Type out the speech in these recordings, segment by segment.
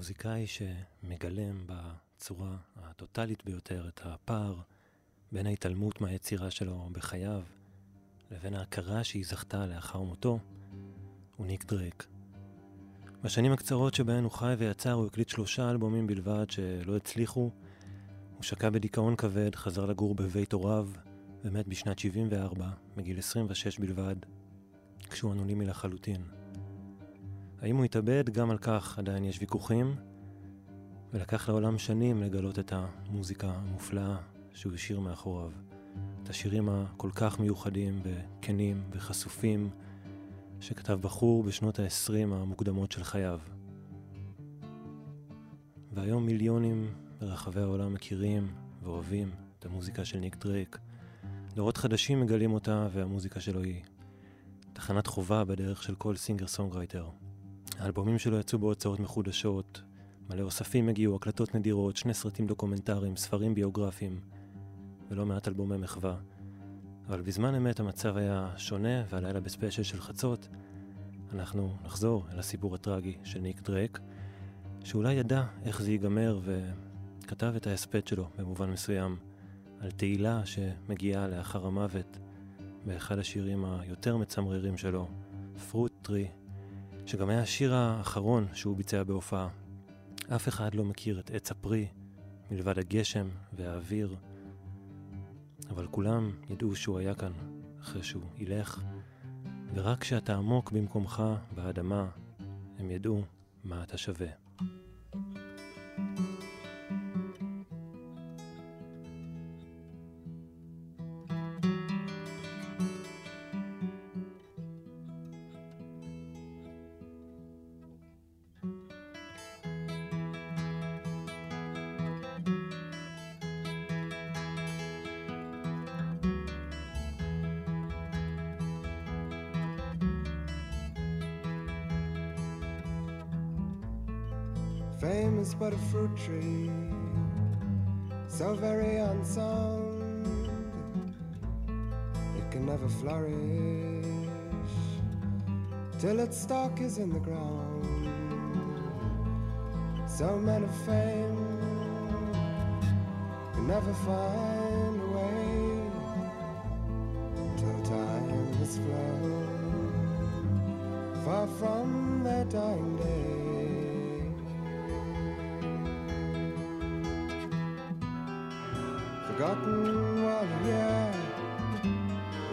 מוזיקאי שמגלם בצורה הטוטלית ביותר את הפער בין ההתעלמות מהיצירה שלו בחייו לבין ההכרה שהיא זכתה לאחר מותו, הוא ניק דרייק. בשנים הקצרות שבהן הוא חי ויצר הוא הקליט שלושה אלבומים בלבד שלא הצליחו. הוא שקע בדיכאון כבד, חזר לגור בבית הוריו ומת בשנת 74, מגיל 26 בלבד, כשהוא אנונימי לחלוטין. האם הוא התאבד? גם על כך עדיין יש ויכוחים, ולקח לעולם שנים לגלות את המוזיקה המופלאה שהוא השאיר מאחוריו. את השירים הכל כך מיוחדים וכנים וחשופים שכתב בחור בשנות ה-20 המוקדמות של חייו. והיום מיליונים ברחבי העולם מכירים ואוהבים את המוזיקה של ניק דרייק. דורות חדשים מגלים אותה והמוזיקה שלו היא תחנת חובה בדרך של כל סינגר סונגרייטר. האלבומים שלו יצאו בהוצאות מחודשות, מלא אוספים הגיעו, הקלטות נדירות, שני סרטים דוקומנטריים, ספרים ביוגרפיים ולא מעט אלבומי מחווה. אבל בזמן אמת המצב היה שונה, והלילה בספיישל של חצות אנחנו נחזור אל הסיפור הטרגי של ניק דרייק, שאולי ידע איך זה ייגמר וכתב את ההספד שלו במובן מסוים על תהילה שמגיעה לאחר המוות באחד השירים היותר מצמררים שלו, פרוט טרי, שגם היה השיר האחרון שהוא ביצע בהופעה. אף אחד לא מכיר את עץ הפרי מלבד הגשם והאוויר. אבל כולם ידעו שהוא היה כאן אחרי שהוא ילך, ורק כשאתה עמוק במקומך באדמה, הם ידעו מה אתה שווה. But a fruit tree, so very unsound, it can never flourish till its stalk is in the ground. So men of fame can never find a way till time has flown far from their dying day.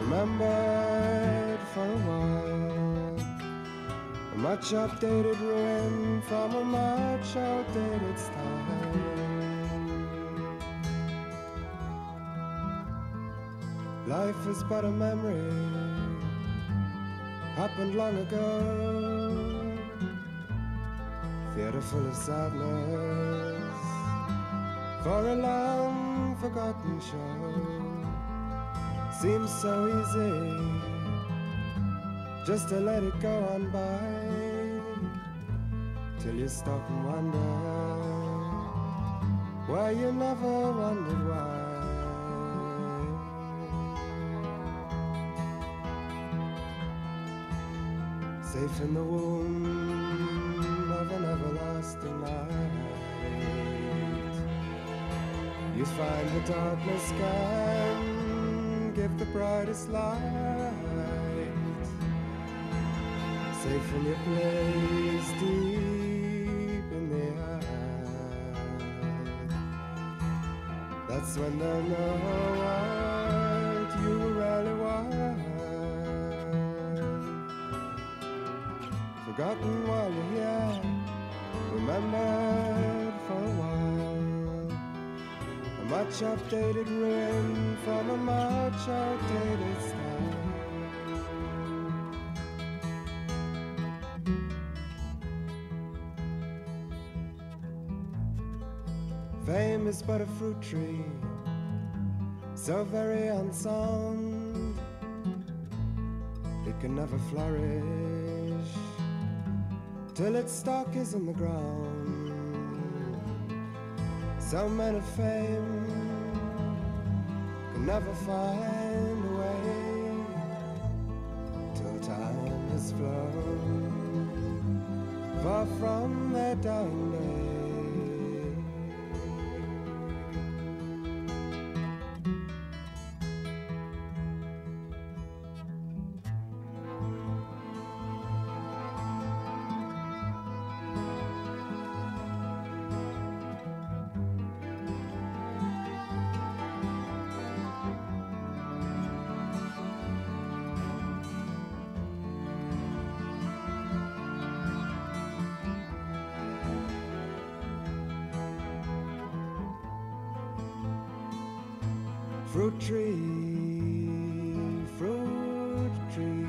Remembered for a while. A much updated ruin from a much outdated style. Life is but a memory, happened long ago. Theater full of sadness for a long forgotten show seems so easy just to let it go on by till you stop and wonder why you never wondered why. Safe in the womb you find the darkness can give the brightest light. Safe in your place deep in the earth. That's when they'll know what you really want. Forgotten while you're here, remembered much updated ruin from a much outdated style. Fame is but a fruit tree, so very unsound, it can never flourish till its stalk is in the ground. Some men of fame never find Fruit tree, fruit tree.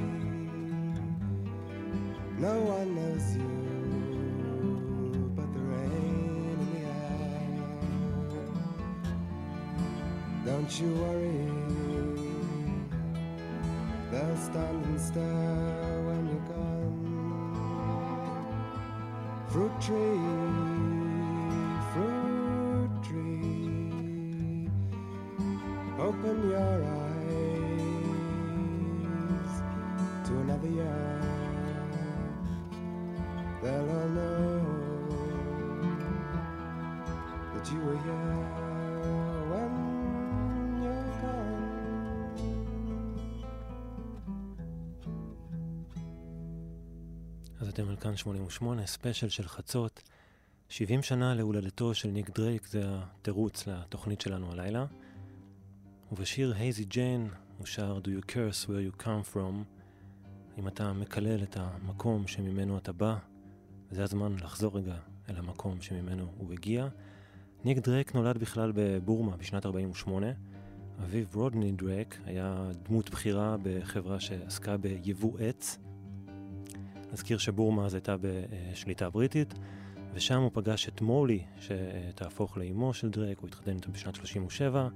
No one knows you but the rain in the air. Don't you worry, they'll stand and stare when you're gone. Fruit tree, open your eyes to another year. They'll all know that you were here when. אז אתם על כאן 88, ספיישל של חצות. 70 שנה להולדתו של ניק דרייק, זה התירוץ לתוכנית שלנו הלילה. ובשיר הייזי ג'יין הוא שר Do you curse where you come from? אם אתה מקלל את המקום שממנו אתה בא, זה הזמן לחזור רגע אל המקום שממנו הוא הגיע. ניק דרייק נולד בכלל בבורמה בשנת 48. אביו רודני דרייק היה דמות בכירה בחברה שעסקה ביבוא עץ. נזכיר שבורמה אז הייתה בשליטה בריטית, ושם הוא פגש את מולי, שתהפוך לאימו של דרייק, הוא התחתן איתה בשנת 37.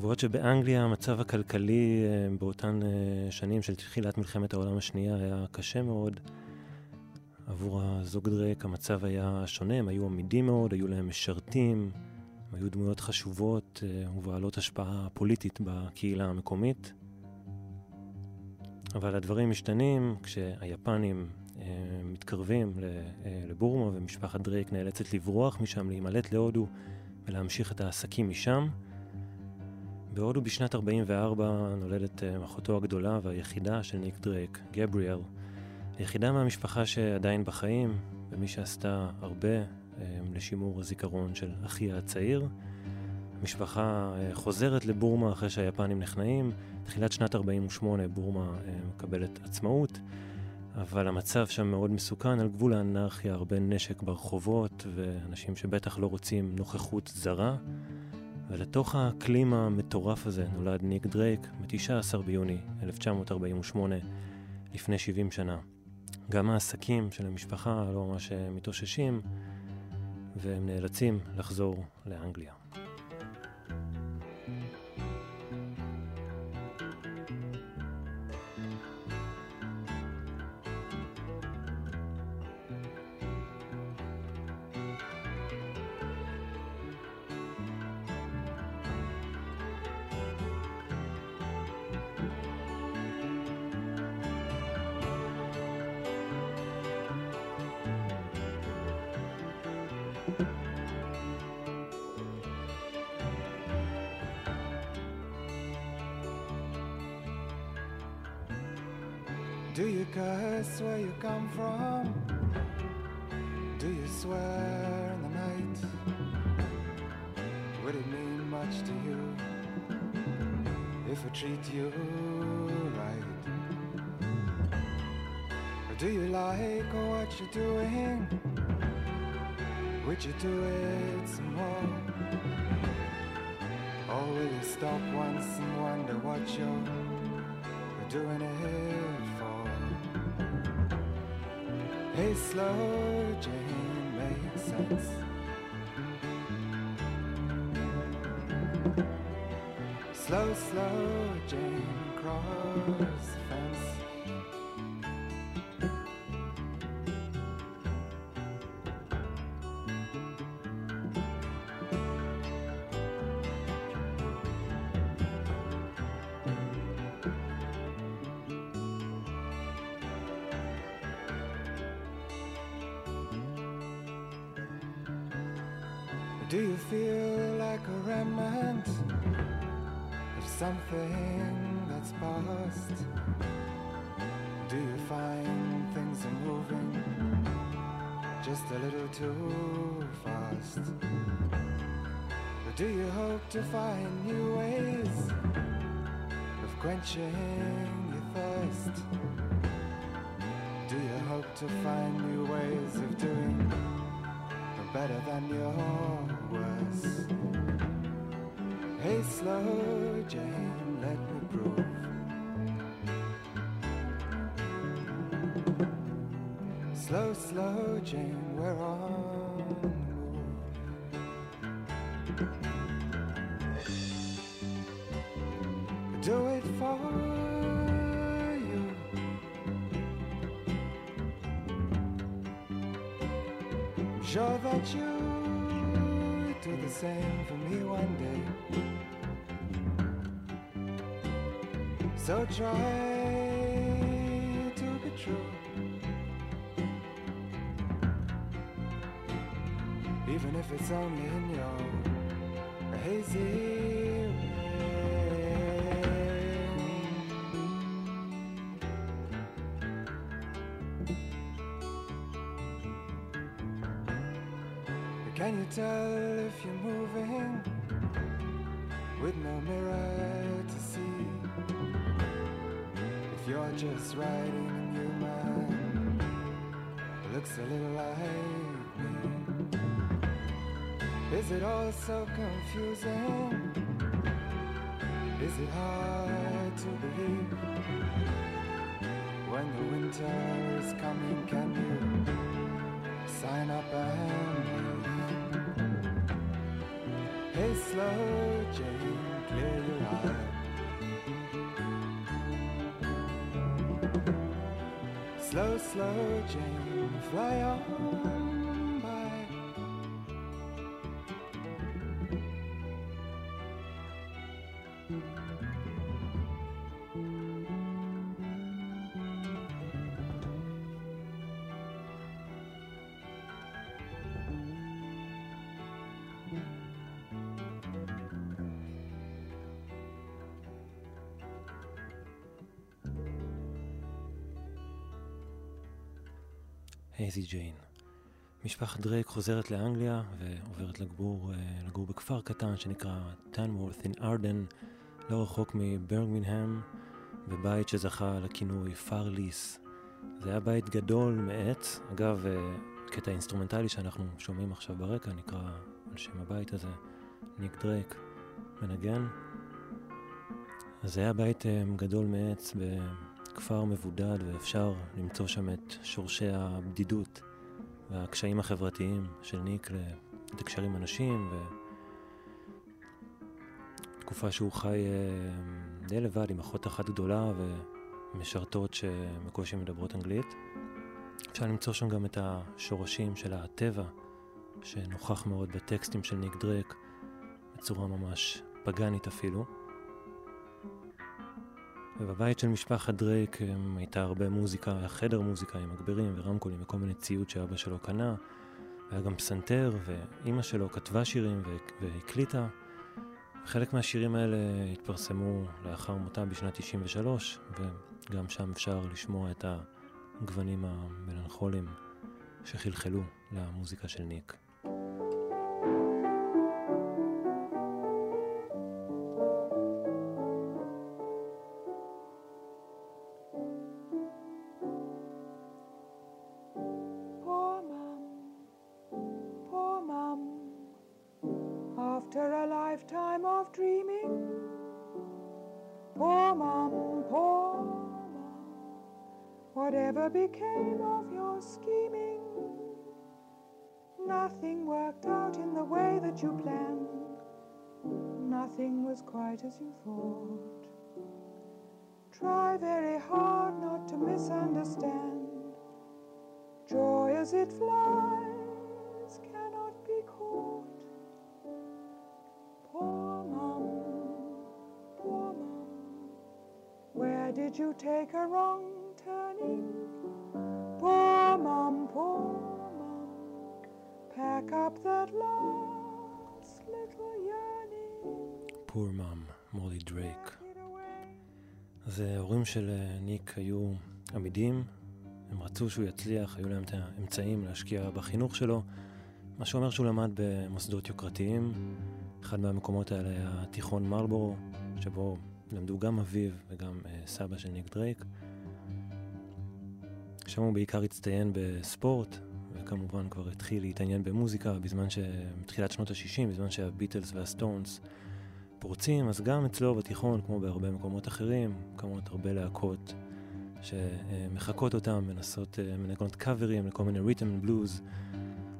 ועוד שבאנגליה המצב הכלכלי אה, באותן אה, שנים של תחילת מלחמת העולם השנייה היה קשה מאוד. עבור הזוג דרייק המצב היה שונה, הם היו עמידים מאוד, היו להם משרתים, הם היו דמויות חשובות אה, ובעלות השפעה פוליטית בקהילה המקומית. אבל הדברים משתנים כשהיפנים מתקרבים לבורמה ומשפחת דרייק נאלצת לברוח משם, להימלט להודו ולהמשיך את העסקים משם. בהודו בשנת 44 נולדת אה, אחותו הגדולה והיחידה של ניק דרייק, גבריאל. היחידה מהמשפחה שעדיין בחיים, ומי שעשתה הרבה אה, לשימור הזיכרון של אחיה הצעיר. המשפחה אה, חוזרת לבורמה אחרי שהיפנים נכנעים. תחילת שנת 48 בורמה מקבלת עצמאות, אבל המצב שם מאוד מסוכן, על גבול האנרכיה, הרבה נשק ברחובות, ואנשים שבטח לא רוצים נוכחות זרה. ולתוך האקלים המטורף הזה נולד ניק דרייק ב-19 ביוני 1948, לפני 70 שנה. גם העסקים של המשפחה לא ממש מתאוששים, והם נאלצים לחזור לאנגליה. Hey, slow Jane makes sense. Slow, slow Jane cross the fence. Try to be true. Even if it's only in your hazy. Can you tell if you're moving with no mirror just a new man, who looks a little like me. Is it all so confusing? Is it hard to believe? When the winter is coming, can you sign up and leave? Hey, slow Jane, clear your eye. Slow, slow Jane, fly on הייזי ג'יין. משפחת דרייק חוזרת לאנגליה ועוברת לגבור, אה, לגור בכפר קטן שנקרא טנוורת' אין ארדן, לא רחוק מברמינגהם, בבית שזכה לכינוי פרליס. זה היה בית גדול מעץ, אגב, אה, קטע אינסטרומנטלי שאנחנו שומעים עכשיו ברקע נקרא על שם הבית הזה, ניק דרייק מנגן. אז זה היה בית אה, גדול מעץ בכפר מבודד ואפשר למצוא שם את שורשי הבדידות והקשיים החברתיים של ניק לתקשר עם אנשים ותקופה שהוא חי אה, די לבד עם אחות אחת גדולה ומשרתות שבקושי מדברות אנגלית. אפשר למצוא שם גם את השורשים של הטבע שנוכח מאוד בטקסטים של ניק דרק בצורה ממש פגאנית אפילו. ובבית של משפחת דרייק הייתה הרבה מוזיקה, היה חדר מוזיקה עם מגבירים ורמקולים וכל מיני ציוד שאבא שלו קנה. היה גם פסנתר, ואימא שלו כתבה שירים והקליטה. חלק מהשירים האלה התפרסמו לאחר מותה בשנת 93, וגם שם אפשר לשמוע את הגוונים המלנכוליים שחלחלו למוזיקה של ניק. של אה, ניק היו עמידים, הם רצו שהוא יצליח, היו להם את האמצעים להשקיע בחינוך שלו, מה שאומר שהוא למד במוסדות יוקרתיים. אחד מהמקומות האלה היה תיכון מרלבורו, שבו למדו גם אביו וגם אה, סבא של ניק דרייק. שם הוא בעיקר הצטיין בספורט, וכמובן כבר התחיל להתעניין במוזיקה בזמן ש... בתחילת שנות ה-60, בזמן שהביטלס והסטונס פורצים, אז גם אצלו בתיכון, כמו בהרבה מקומות אחרים, קמות הרבה להקות שמחקות אותם, מנסות, מנגנות קאברים לכל מיני ריתם בלוז,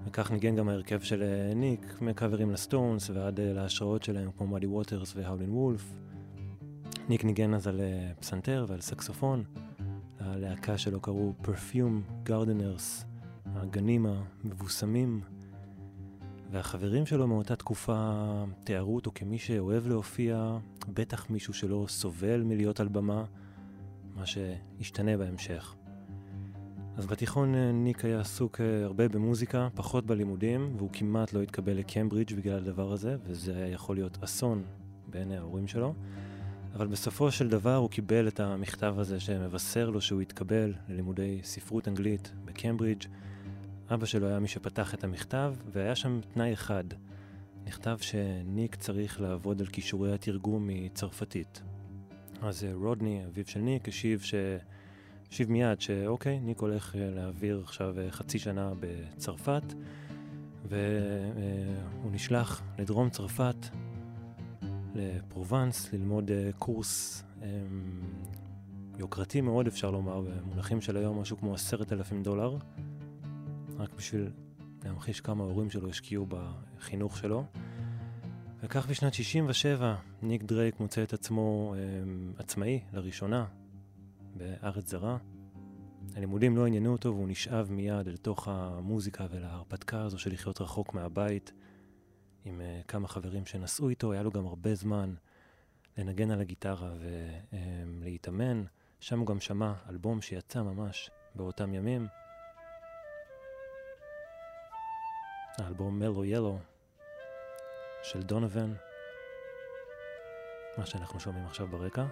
וכך ניגן גם ההרכב של ניק, מקאברים לסטונס ועד להשראות שלהם, כמו מאדי ווטרס והאולין וולף. ניק ניגן אז על פסנתר ועל סקסופון. הלהקה שלו קראו Perfume Gardeners, הגנים המבוסמים. והחברים שלו מאותה תקופה תיארו אותו כמי שאוהב להופיע, בטח מישהו שלא סובל מלהיות על במה, מה שישתנה בהמשך. אז בתיכון אה, ניק היה עסוק אה, הרבה במוזיקה, פחות בלימודים, והוא כמעט לא התקבל לקמברידג' בגלל הדבר הזה, וזה היה יכול להיות אסון בעיני ההורים שלו. אבל בסופו של דבר הוא קיבל את המכתב הזה שמבשר לו שהוא התקבל ללימודי ספרות אנגלית בקמברידג'. אבא שלו היה מי שפתח את המכתב, והיה שם תנאי אחד. נכתב שניק צריך לעבוד על כישורי התרגום מצרפתית. אז אה, רודני, אביו של ניק, השיב, ש... השיב מיד שאוקיי, ניק הולך אה, להעביר עכשיו אה, חצי שנה בצרפת, והוא נשלח לדרום צרפת לפרובנס ללמוד קורס um, יוקרתי מאוד אפשר לומר, במונחים של היום משהו כמו עשרת אלפים דולר, רק בשביל להמחיש כמה ההורים שלו השקיעו בחינוך שלו. וכך בשנת 67 ניק דרייק מוצא את עצמו um, עצמאי לראשונה בארץ זרה. הלימודים לא עניינו אותו והוא נשאב מיד אל תוך המוזיקה ולהרפתקה הזו של לחיות רחוק מהבית. עם uh, כמה חברים שנסעו איתו, היה לו גם הרבה זמן לנגן על הגיטרה ולהתאמן. שם הוא גם שמע אלבום שיצא ממש באותם ימים. האלבום מלו ילו של דונובן, מה שאנחנו שומעים עכשיו ברקע.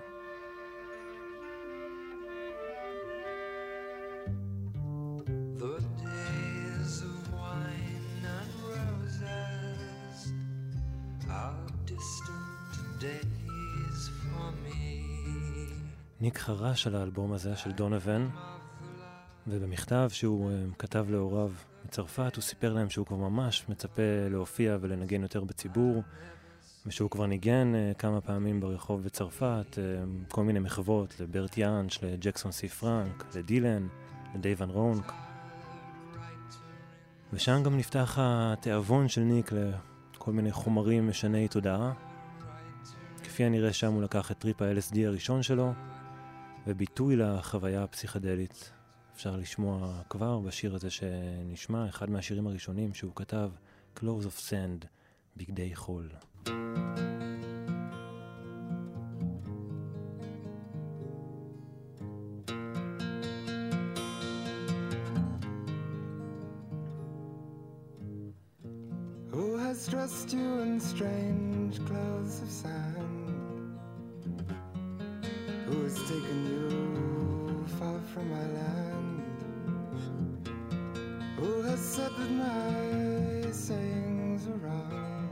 ניק חרש על האלבום הזה של דונובן, ובמכתב שהוא uh, כתב להוריו מצרפת, הוא סיפר להם שהוא כבר ממש מצפה להופיע ולנגן יותר בציבור, ושהוא כבר ניגן uh, כמה פעמים ברחוב בצרפת, uh, כל מיני מחוות לברט יאנש, לג'קסון סי פרנק, לדילן, לדייבן רונק. ושם גם נפתח התיאבון של ניק לכל מיני חומרים משני תודעה. כפי הנראה שם הוא לקח את טריפ ה-LSD הראשון שלו, וביטוי לחוויה הפסיכדלית. אפשר לשמוע כבר בשיר הזה שנשמע, אחד מהשירים הראשונים שהוא כתב, Clothes of Sand, בגדי חול. dressed you in strange clothes of sand? Who has taken you? from my land Who has said that my sayings are wrong?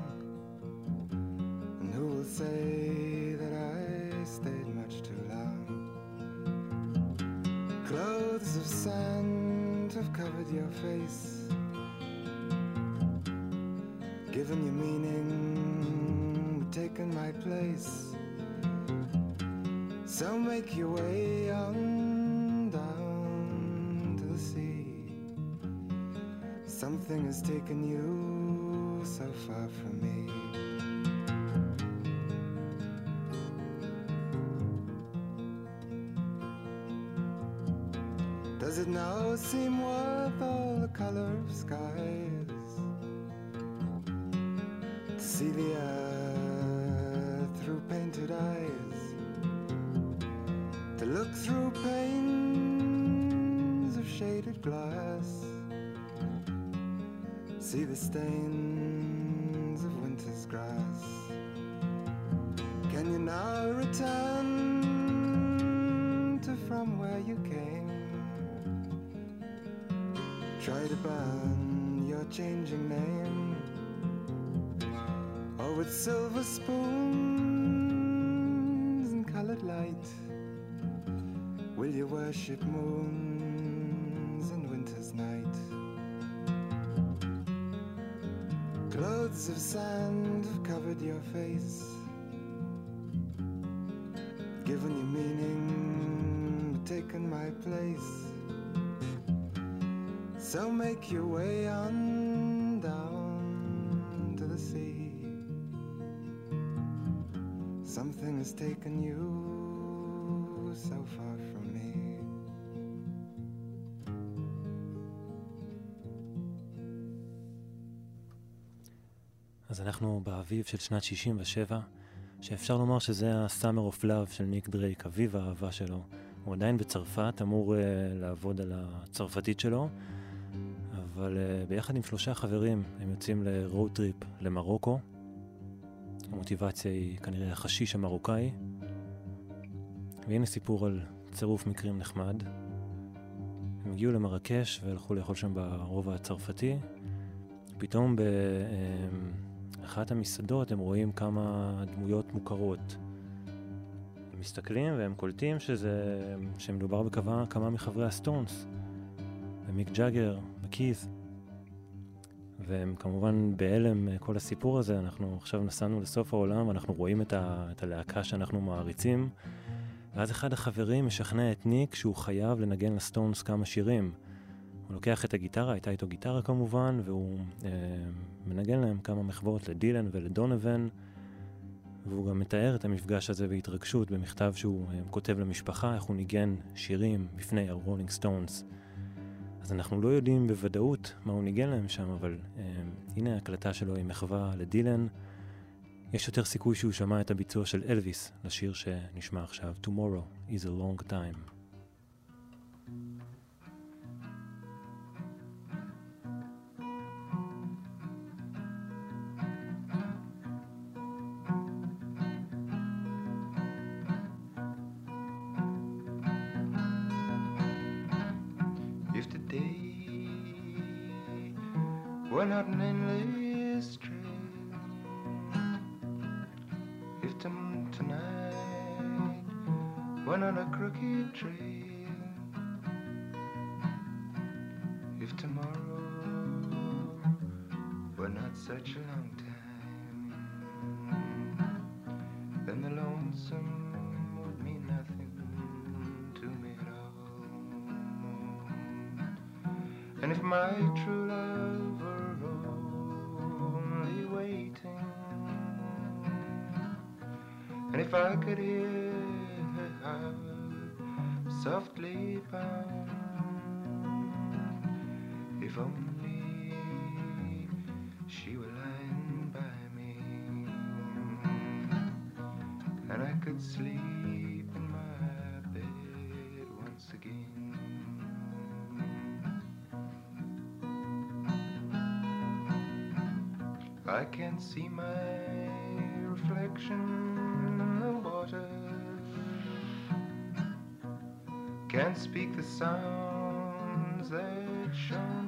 And who will say that I stayed much too long? Clothes of sand have covered your face Given you meaning, taken my place. So make your way on Something has taken you so far from me. Does it now seem worth all the color of skies changing name, or with silver spoons and colored light, will you worship moons in winter's night? Clouds of sand have covered your face. given you meaning, taken my place. So make your way on has taken you so far from me. אז אנחנו באביב של שנת 67, שאפשר לומר שזה ה-Summer of Love של ניק דרייק, אביב האהבה שלו. הוא עדיין בצרפת, אמור uh, לעבוד על הצרפתית שלו, אבל uh, ביחד עם שלושה חברים הם יוצאים לרוד טריפ למרוקו. המוטיבציה היא כנראה החשיש המרוקאי. והנה סיפור על צירוף מקרים נחמד. הם הגיעו למרקש והלכו לאכול שם ברובע הצרפתי. פתאום באחת המסעדות הם רואים כמה דמויות מוכרות. הם מסתכלים והם קולטים שזה, שמדובר בכמה כמה מחברי הסטונס. ומיק ג'אגר, וקית'. והם כמובן בהלם כל הסיפור הזה, אנחנו עכשיו נסענו לסוף העולם, ואנחנו רואים את, ה, את הלהקה שאנחנו מעריצים, ואז אחד החברים משכנע את ניק שהוא חייב לנגן לסטונס כמה שירים. הוא לוקח את הגיטרה, הייתה איתו גיטרה כמובן, והוא אה, מנגן להם כמה מחוות לדילן ולדונבן, והוא גם מתאר את המפגש הזה בהתרגשות במכתב שהוא אה, כותב למשפחה, איך הוא ניגן שירים בפני הרולינג סטונס. אז אנחנו לא יודעים בוודאות מה הוא ניגן להם שם, אבל אה, הנה ההקלטה שלו עם מחווה לדילן. יש יותר סיכוי שהוא שמע את הביצוע של אלוויס לשיר שנשמע עכשיו, Tomorrow is a long time. Out an endless train. If tonight went on a crooked train. If only she were lying by me and I could sleep in my bed once again. I can't see my reflection in the water, Can't speak the sounds that shone.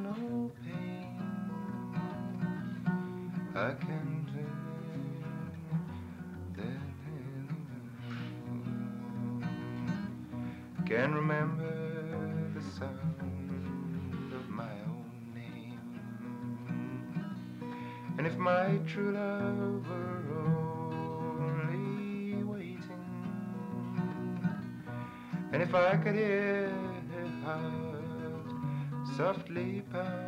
I can can remember the sound of my own name. And if my true love were only waiting, and if I could hear her heart softly pound,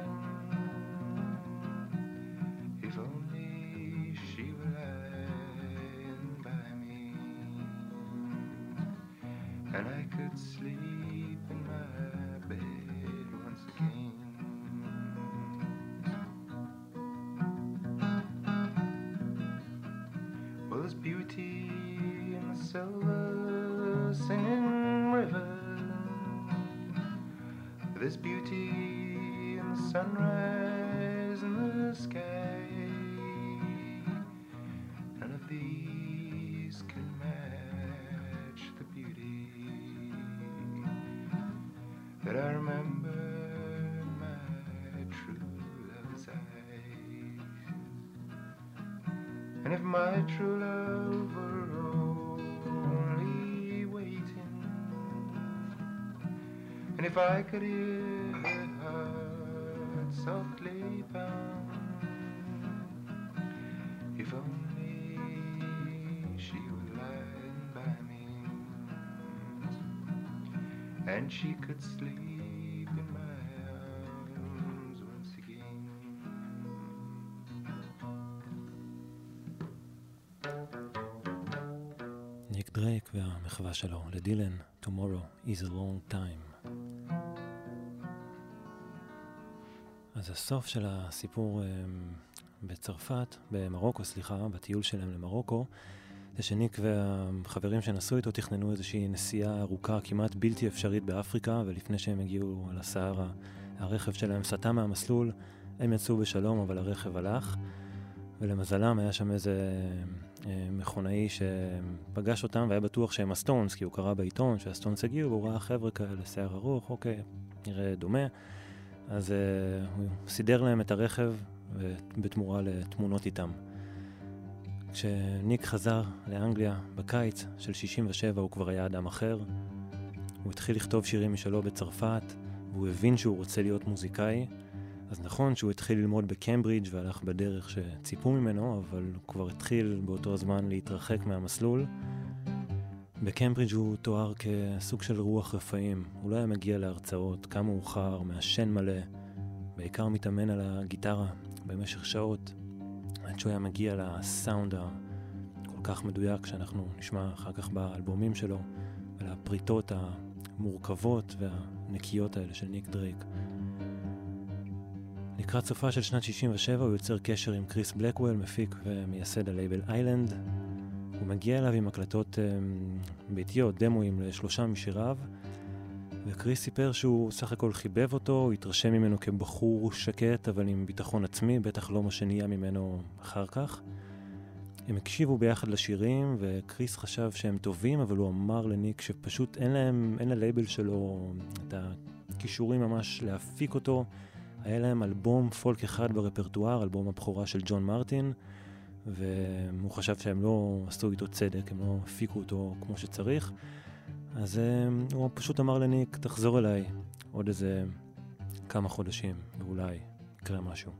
only she would lie by me, and she could sleep in my arms once again. ניק דרייק והמחווה שלו לדילן, Tomorrow is a long time. הסוף של הסיפור אמ, בצרפת, במרוקו, סליחה, בטיול שלהם למרוקו, זה שניק והחברים שנסעו איתו תכננו איזושהי נסיעה ארוכה כמעט בלתי אפשרית באפריקה, ולפני שהם הגיעו לסהרה, הרכב שלהם סטה מהמסלול, הם יצאו בשלום, אבל הרכב הלך, ולמזלם היה שם איזה אה, מכונאי שפגש אותם והיה בטוח שהם הסטונס, כי הוא קרא בעיתון שהסטונס הגיעו, והוא ראה חבר'ה כאלה, שיער ארוך, אוקיי, נראה דומה. אז uh, הוא סידר להם את הרכב בתמורה לתמונות איתם. כשניק חזר לאנגליה בקיץ של 67 הוא כבר היה אדם אחר. הוא התחיל לכתוב שירים משלו בצרפת, והוא הבין שהוא רוצה להיות מוזיקאי. אז נכון שהוא התחיל ללמוד בקמברידג' והלך בדרך שציפו ממנו, אבל הוא כבר התחיל באותו הזמן להתרחק מהמסלול. בקמברידג' הוא תואר כסוג של רוח רפאים. הוא לא היה מגיע להרצאות, קם מאוחר, מעשן מלא, בעיקר מתאמן על הגיטרה במשך שעות, עד שהוא היה מגיע לסאונד הכל כך מדויק שאנחנו נשמע אחר כך באלבומים שלו, ולפריטות המורכבות והנקיות האלה של ניק דרייק. לקראת סופה של שנת 67 הוא יוצר קשר עם קריס בלקוול, מפיק ומייסד הלייבל איילנד, מגיע אליו עם הקלטות um, ביתיות, דמואים לשלושה משיריו, וקריס סיפר שהוא סך הכל חיבב אותו, התרשם ממנו כבחור שקט אבל עם ביטחון עצמי, בטח לא מה שנהיה ממנו אחר כך. הם הקשיבו ביחד לשירים, וקריס חשב שהם טובים, אבל הוא אמר לניק שפשוט אין להם, אין ללייבל שלו את הכישורים ממש להפיק אותו. היה להם אלבום פולק אחד ברפרטואר, אלבום הבכורה של ג'ון מרטין, והוא חשב שהם לא עשו איתו צדק, הם לא הפיקו אותו כמו שצריך. אז um, הוא פשוט אמר לניק, תחזור אליי עוד איזה כמה חודשים, ואולי יקרה משהו.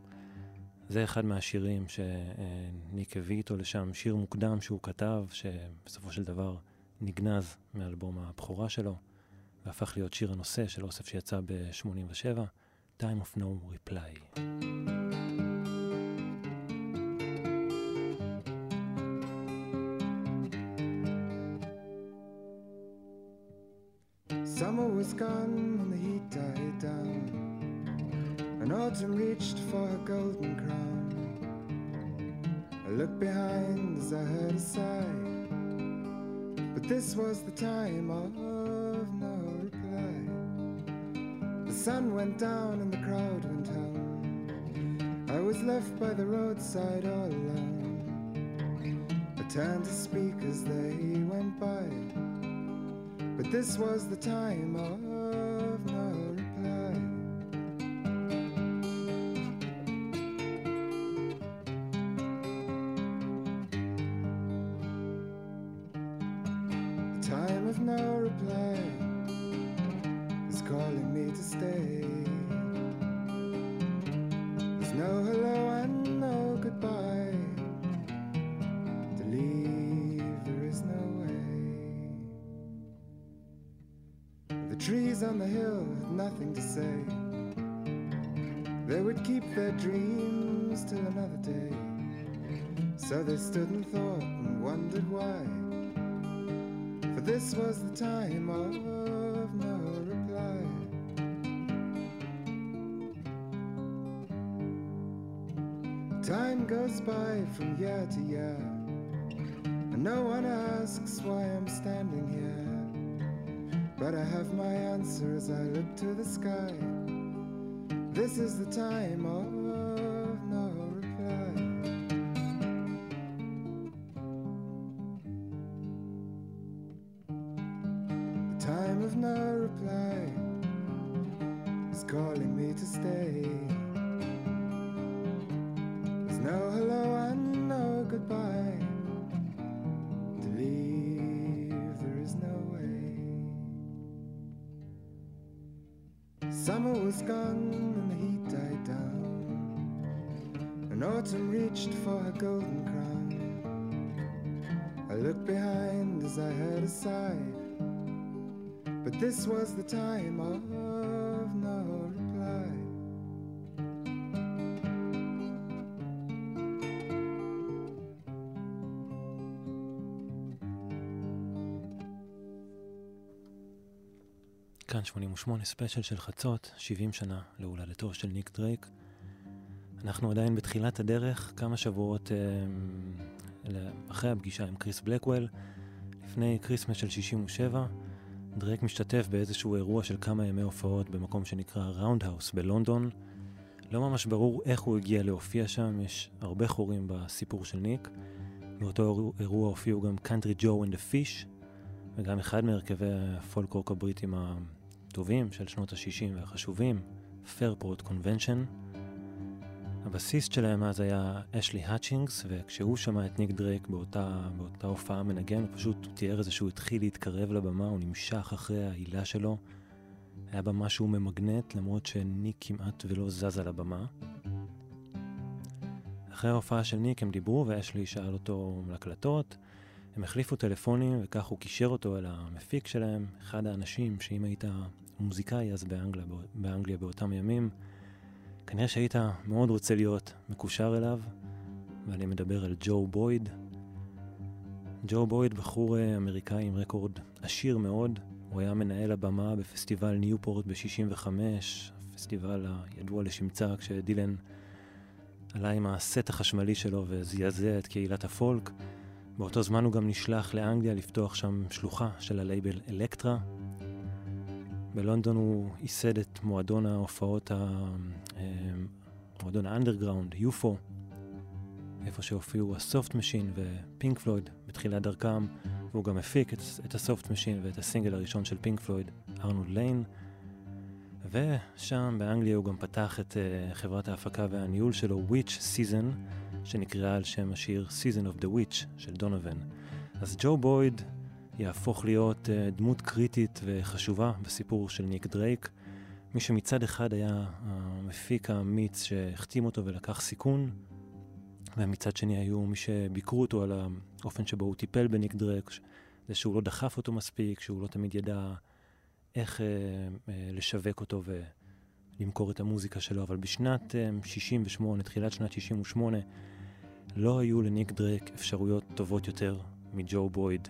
זה אחד מהשירים שניק הביא איתו לשם, שיר מוקדם שהוא כתב, שבסופו של דבר נגנז מאלבום הבכורה שלו, והפך להיות שיר הנושא של אוסף שיצא ב-87, Time of No Reply. Was gone and the heat died down, and autumn reached for her golden crown. I looked behind as I heard a sigh, but this was the time of no reply. The sun went down and the crowd went home. I was left by the roadside all alone. I turned to speak as they went by. This was the time of but this was the time of no reply. כאן 88 ספיישל של חצות, 70 שנה להולדתו של ניק דרייק. אנחנו עדיין בתחילת הדרך, כמה שבועות אה, אחרי הפגישה עם קריס בלקוול, לפני כריסמס של 67, דרייק משתתף באיזשהו אירוע של כמה ימי הופעות במקום שנקרא ראונדהאוס בלונדון. לא ממש ברור איך הוא הגיע להופיע שם, יש הרבה חורים בסיפור של ניק. באותו אירוע הופיעו גם קאנטרי ג'ו אנד הפיש, וגם אחד מהרכבי הפולק הבריטים הטובים של שנות ה-60 והחשובים, פרפורט קונבנשן. הבסיסט שלהם אז היה אשלי האצ'ינגס, וכשהוא שמע את ניק דרייק באותה, באותה הופעה מנגן, הוא פשוט תיאר איזה שהוא התחיל להתקרב לבמה, הוא נמשך אחרי ההילה שלו. היה בה משהו ממגנט, למרות שניק כמעט ולא זז על הבמה. אחרי ההופעה של ניק הם דיברו, ואשלי שאל אותו על הקלטות. הם החליפו טלפונים, וכך הוא קישר אותו אל המפיק שלהם, אחד האנשים שאם היית מוזיקאי אז באנגליה, באנגליה באותם ימים, כנראה שהיית מאוד רוצה להיות מקושר אליו, ואני מדבר על ג'ו בויד. ג'ו בויד, בחור אה, אמריקאי עם רקורד עשיר מאוד, הוא היה מנהל הבמה בפסטיבל ניופורט ב-65, הפסטיבל הידוע לשמצה כשדילן עלה עם הסט החשמלי שלו וזעזע את קהילת הפולק. באותו זמן הוא גם נשלח לאנגליה לפתוח שם שלוחה של הלייבל אלקטרה, בלונדון הוא ייסד את מועדון ההופעות, ה... אה, מועדון האנדרגראונד, UFO, איפה שהופיעו הסופט משין ופינק פלויד בתחילת דרכם, והוא גם הפיק את, את הסופט משין ואת הסינגל הראשון של פינק פלויד, ארנולד ליין. ושם באנגליה הוא גם פתח את אה, חברת ההפקה והניהול שלו, Witchseason, שנקראה על שם השיר Season of the Witch של דונובן. אז ג'ו בויד יהפוך להיות אה, דמות קריטית וחשובה בסיפור של ניק דרייק. מי שמצד אחד היה המפיק האמיץ שהחתים אותו ולקח סיכון, ומצד שני היו מי שביקרו אותו על האופן שבו הוא טיפל בניק דרייק, זה שהוא לא דחף אותו מספיק, שהוא לא תמיד ידע איך אה, אה, לשווק אותו ולמכור את המוזיקה שלו, אבל בשנת אה, 68, תחילת שנת 68, לא היו לניק דרייק אפשרויות טובות יותר מג'ו בויד.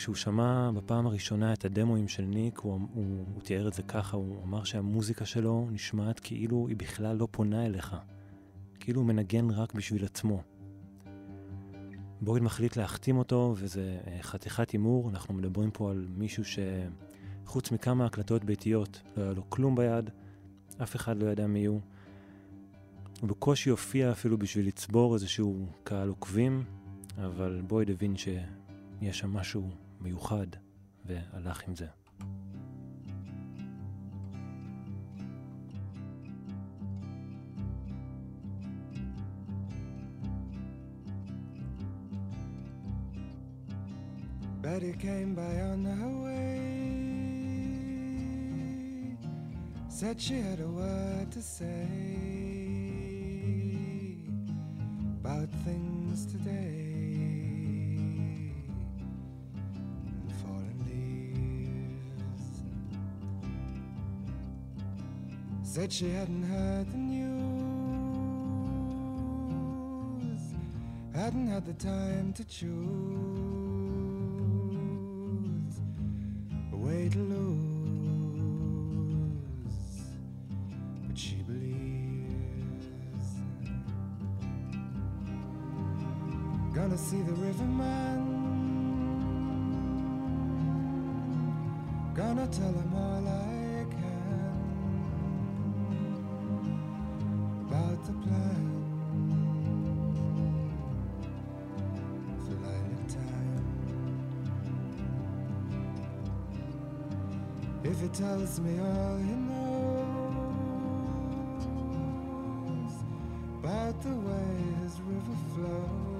כשהוא שמע בפעם הראשונה את הדמואים של ניק, הוא, הוא, הוא תיאר את זה ככה, הוא אמר שהמוזיקה שלו נשמעת כאילו היא בכלל לא פונה אליך, כאילו הוא מנגן רק בשביל עצמו. בויד מחליט להחתים אותו, וזה אה, חתיכת הימור, אנחנו מדברים פה על מישהו שחוץ מכמה הקלטות ביתיות, לא היה לו כלום ביד, אף אחד לא ידע מי הוא. הוא בקושי הופיע אפילו בשביל לצבור איזשהו קהל עוקבים, אבל בויד הבין שיש שם משהו מיוחד, והלך עם זה. Betty came by on her way. Said she had a word to say about things today. Said she hadn't heard the news, hadn't had the time to choose a way to lose. But she believes. Gonna see the riverman. Gonna tell him all I tells me all he knows about the way his river flows,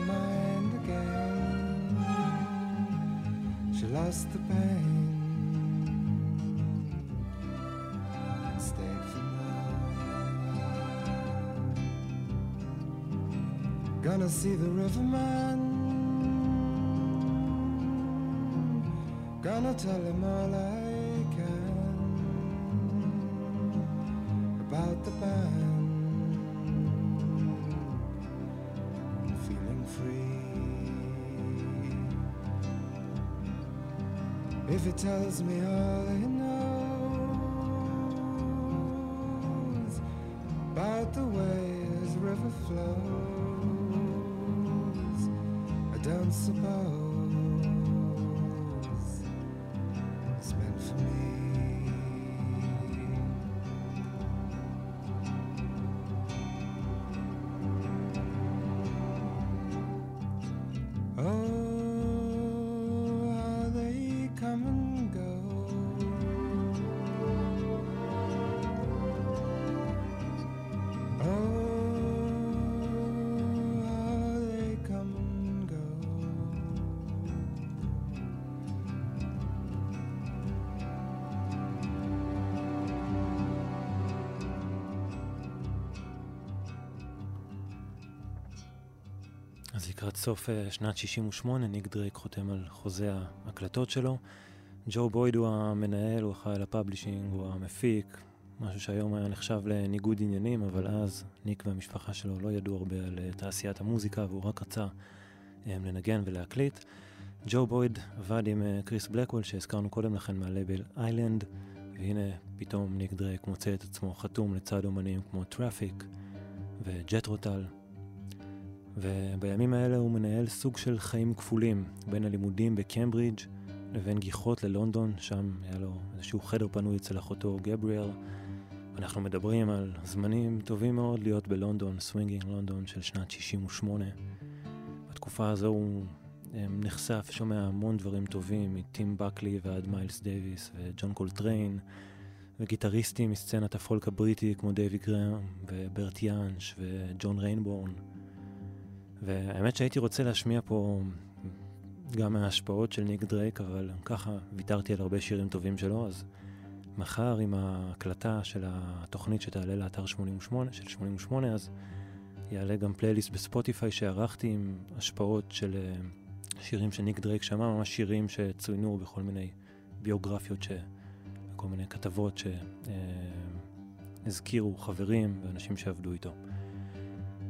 lost the pain. and stayed for more. Gonna see the riverman. Gonna tell him all I If he tells me all he אז לקראת סוף אה, שנת 68, ניק דרייק חותם על חוזה ההקלטות שלו. ג'ו בויד הוא המנהל, הוא אחראי ל publishing, הוא המפיק, משהו שהיום היה נחשב לניגוד עניינים, אבל אז ניק והמשפחה שלו לא ידעו הרבה על אה, תעשיית המוזיקה, והוא רק רצה אה, לנגן ולהקליט. ג'ו בויד עבד עם קריס בלקוול, שהזכרנו קודם לכן מהלייבל איילנד, והנה פתאום ניק דרייק מוצא את עצמו חתום לצד אומנים כמו טראפיק וג'ת'רו טאל. ובימים האלה הוא מנהל סוג של חיים כפולים בין הלימודים בקמברידג' לבין גיחות ללונדון, שם היה לו איזשהו חדר פנוי אצל אחותו גבריאל. אנחנו מדברים על זמנים טובים מאוד להיות בלונדון, Swinging London של שנת 68. בתקופה הזו הוא אה, נחשף, שומע המון דברים טובים, מטים בקלי ועד מיילס דייוויס וג'ון קולטריין, וגיטריסטים מסצנת הפולק הבריטי כמו דייווי גראם וברט יאנש וג'ון רנבורן. והאמת שהייתי רוצה להשמיע פה גם מההשפעות של ניק דרייק, אבל ככה ויתרתי על הרבה שירים טובים שלו, אז מחר עם ההקלטה של התוכנית שתעלה לאתר 88, של 88, אז יעלה גם פלייליסט בספוטיפיי שערכתי עם השפעות של אה, שירים שניק דרייק שמע, ממש שירים שצוינו בכל מיני ביוגרפיות, ש... כל מיני כתבות שהזכירו חברים ואנשים שעבדו איתו.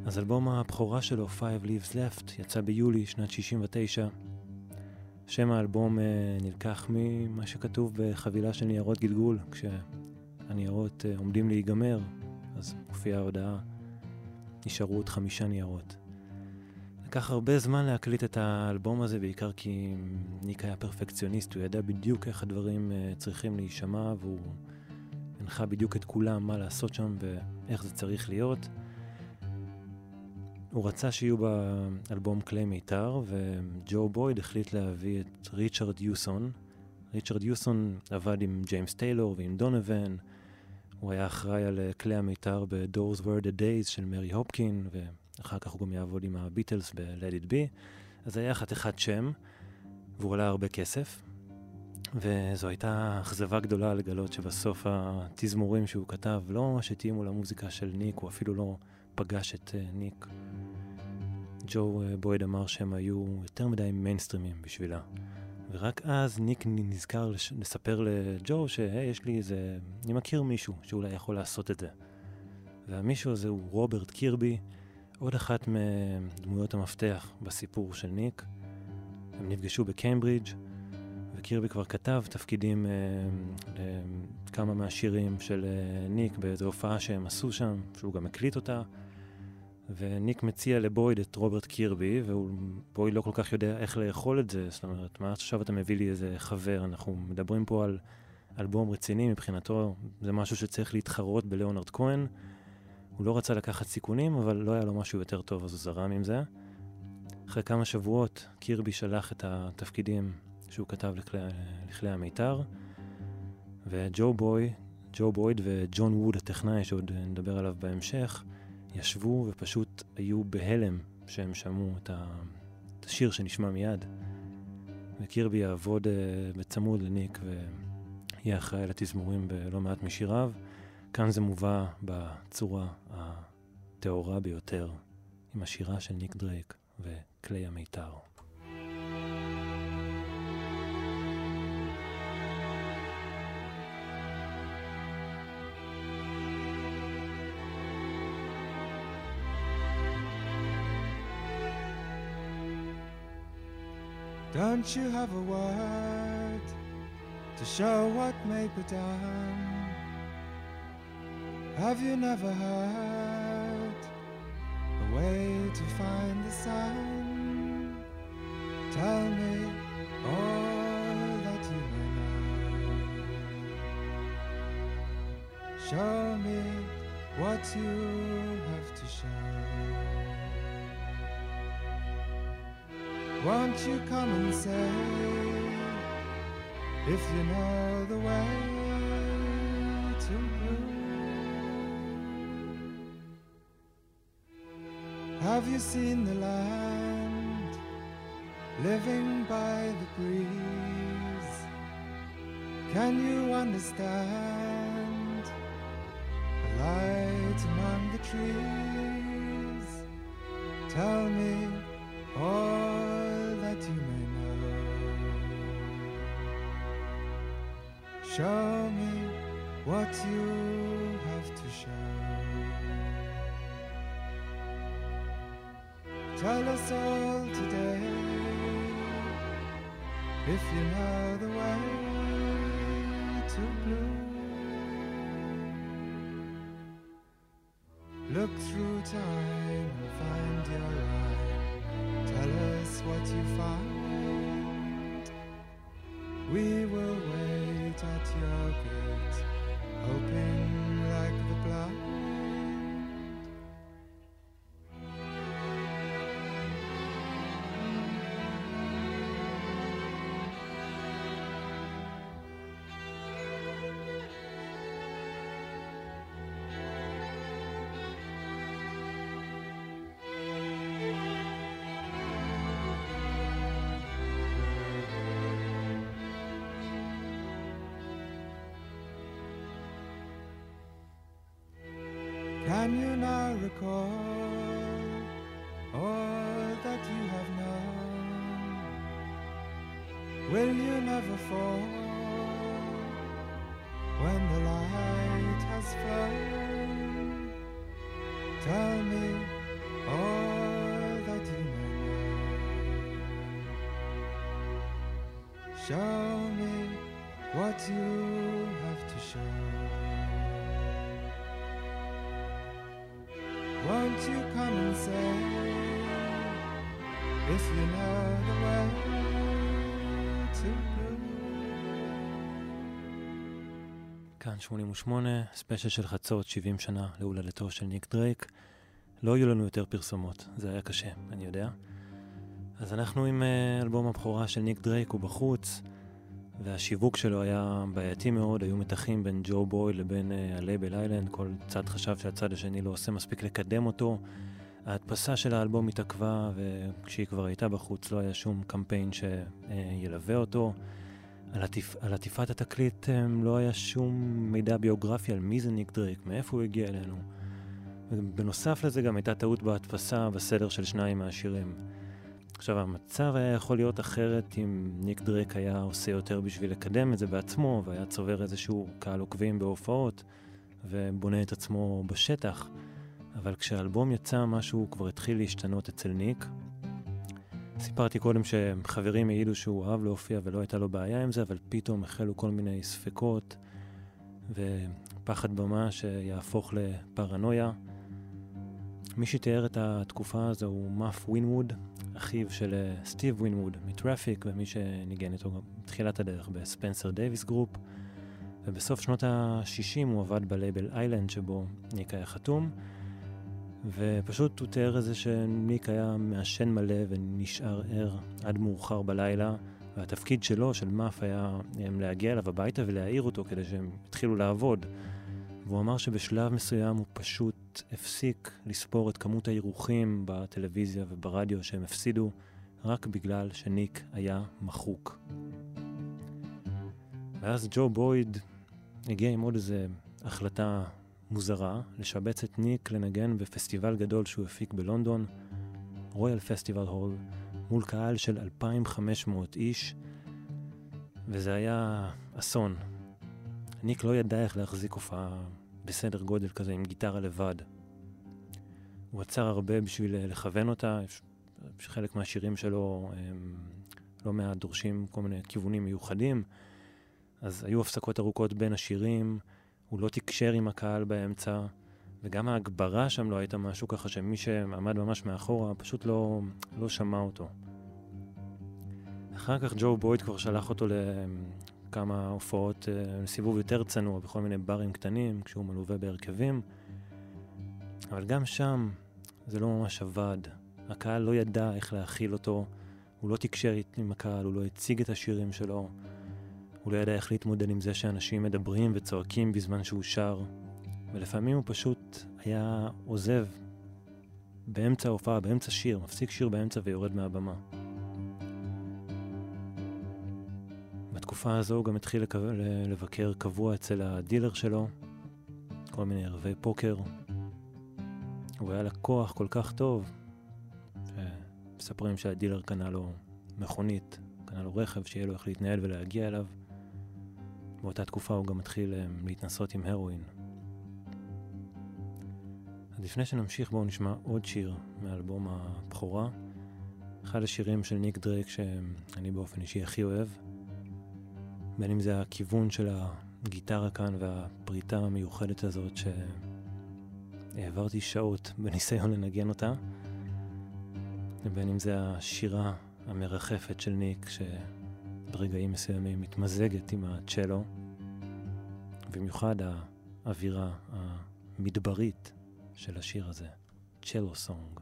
אז אלבום הבכורה שלו, Five Leaves Left, יצא ביולי שנת 69. שם האלבום אה, נלקח ממה שכתוב בחבילה של ניירות גלגול, כשהניירות אה, עומדים להיגמר, אז מופיעה ההודעה, נשארו עוד חמישה ניירות. לקח הרבה זמן להקליט את האלבום הזה, בעיקר כי ניק היה פרפקציוניסט, הוא ידע בדיוק איך הדברים אה, צריכים להישמע, והוא הנחה בדיוק את כולם מה לעשות שם ואיך זה צריך להיות. הוא רצה שיהיו באלבום כלי מיתר, וג'ו בויד החליט להביא את ריצ'רד יוסון. ריצ'רד יוסון עבד עם ג'יימס טיילור ועם דונובן. הוא היה אחראי על אה, כלי המיתר ב-Those were the days של מרי הופקין, ואחר כך הוא גם יעבוד עם הביטלס ב-Let it be. אז היה חתיכת שם, והוא עלה הרבה כסף. וזו הייתה אכזבה גדולה לגלות שבסוף התזמורים שהוא כתב לא ממש התאימו למוזיקה של ניק, הוא אפילו לא פגש את אה, ניק. ג'ו אה, בויד אמר שהם היו יותר מדי מיינסטרימים בשבילה. ורק אז ניק נזכר. לספר לג'ו ש hey, יש לי איזה... אני מכיר מישהו שאולי יכול לעשות את זה. והמישהו הזה הוא רוברט קירבי, עוד אחת מדמויות המפתח בסיפור של ניק. הם נפגשו בקיימברידג' וקירבי כבר כתב תפקידים אה, לכמה מהשירים של אה, ניק באיזו הופעה שהם עשו שם, שהוא גם הקליט אותה. וניק מציע לבויד את רוברט קירבי, ובויד לא כל כך יודע איך לאכול את זה, זאת אומרת, מה עכשיו אתה מביא לי איזה חבר? אנחנו מדברים פה על אלבום רציני מבחינתו, זה משהו שצריך להתחרות בליאונרד כהן. הוא לא רצה לקחת סיכונים, אבל לא היה לו משהו יותר טוב, אז הוא זרם עם זה. אחרי כמה שבועות, קירבי שלח את התפקידים שהוא כתב לכלי, לכלי המיתר, וג'ו בוי, ג'ו בויד וג'ון ווד הטכנאי, שעוד נדבר עליו בהמשך, ישבו ופשוט היו בהלם שהם שמעו את, ה... את השיר שנשמע מיד. וקירבי יעבוד uh, בצמוד לניק ויהיה אחראי לתזמורים בלא מעט משיריו. כאן זה מובא בצורה הטהורה ביותר, עם השירה של ניק דרייק וכלי המיתר. Don't you have a word to show what may be done? Have you never heard a way to find the sun? Tell me all that you know. Show me what you have to show. Won't you come and say if you know the way to blue? Have you seen the land living by the breeze? Can you understand the light among the trees? Tell me all that you may know. Show me what you have to show. Tell us all today if you know the way to blue. Look through time and find your eye. Tell us what you find. We will wait at your gate, Can you now recall all that you have known? Will you never fall when the light has flown? Tell me all that you know. Show me what you if you know the way to? כאן 88, ספיישל של חצות, 70 שנה להולדתו של ניק דרייק. לא יהיו לנו יותר פרסומות, זה היה קשה, אני יודע. אז אנחנו עם אה, אלבום הבכורה של ניק דרייק, הוא בחוץ, והשיווק שלו היה בעייתי מאוד, היו מתחים בין ג'ו בויד לבין הלייבל איילנד, כל צד חשב שהצד השני לא עושה מספיק לקדם אותו. ההדפסה של האלבום התעכבה, וכשהיא כבר הייתה בחוץ לא היה שום קמפיין שילווה אותו. על, עטיפ, על עטיפת התקליט um, לא היה שום מידע ביוגרפי על מי זה ניק דרייק, מאיפה הוא הגיע אלינו. בנוסף לזה גם הייתה טעות בהדפסה בסדר של שניים מהשירים. עכשיו, המצב היה יכול להיות אחרת אם ניק דרק היה עושה יותר בשביל לקדם את זה בעצמו, והיה צובר איזשהו קהל עוקבים בהופעות, ובונה את עצמו בשטח. אבל כשהאלבום יצא, משהו כבר התחיל להשתנות אצל ניק. סיפרתי קודם שחברים העידו שהוא אהב להופיע ולא הייתה לו בעיה עם זה, אבל פתאום החלו כל מיני ספקות ופחד במה שיהפוך לפרנויה. מי שתיאר את התקופה הזו הוא מאף ווינווד, אחיו של אה, סטיב ווינווד מטראפיק, ומי שניגן איתו בתחילת הדרך בספנסר דייוויס גרופ. ובסוף שנות ה-60 הוא עבד בלייבל איילנד שבו ניק היה חתום, ופשוט הוא תיאר את זה שניק היה מעשן מלא ונשאר ער עד מאוחר בלילה, והתפקיד שלו, של מאף, היה להגיע אליו הביתה ולהעיר אותו כדי שהם יתחילו לעבוד. והוא אמר שבשלב מסוים הוא פשוט הפסיק לספור את כמות האירוחים בטלוויזיה וברדיו שהם הפסידו רק בגלל שניק היה מחוק. ואז ג'ו בויד הגיע עם עוד איזה החלטה מוזרה לשבץ את ניק לנגן בפסטיבל גדול שהוא הפיק בלונדון, רויאל פסטיבל הול, מול קהל של 2,500 איש, וזה היה אסון. ניק לא ידע איך להחזיק הופעה בסדר גודל כזה עם גיטרה לבד. הוא עצר הרבה בשביל אה, לכוון אותה, חלק מהשירים שלו הם לא מעט דורשים כל מיני כיוונים מיוחדים, אז היו הפסקות ארוכות בין השירים, הוא לא תקשר עם הקהל באמצע, וגם ההגברה שם לא הייתה משהו ככה שמי שעמד ממש מאחורה פשוט לא, לא שמע אותו. אחר כך ג'ו בויד כבר שלח אותו לכמה הופעות, אה, סיבוב יותר צנוע בכל מיני ברים קטנים, כשהוא מלווה בהרכבים, אבל גם שם זה לא ממש עבד. הקהל לא ידע איך להכיל אותו, הוא לא תקשר עם הקהל, הוא לא הציג את השירים שלו. הוא לא ידע איך להתמודד עם זה שאנשים מדברים וצועקים בזמן שהוא שר, ולפעמים הוא פשוט היה עוזב באמצע ההופעה, באמצע שיר, מפסיק שיר באמצע ויורד מהבמה. בתקופה הזו הוא גם התחיל. לבקר קבוע אצל הדילר שלו, כל מיני ערבי פוקר. הוא היה לקוח כל כך טוב, מספרים שהדילר קנה לו מכונית, קנה לו רכב שיהיה לו איך להתנהל ולהגיע אליו. באותה תקופה הוא גם מתחיל um, להתנסות עם הרואין. אז לפני שנמשיך בואו נשמע עוד שיר מאלבום הבכורה. אחד השירים של ניק דרייק שאני באופן אישי הכי אוהב. בין אם זה הכיוון של הגיטרה כאן והפריטה המיוחדת הזאת שהעברתי שעות בניסיון לנגן אותה. ובין אם זה השירה המרחפת של ניק ש... ברגעים מסוימים מתמזגת עם הצ'לו, במיוחד האווירה המדברית של השיר הזה, צ'לו סונג.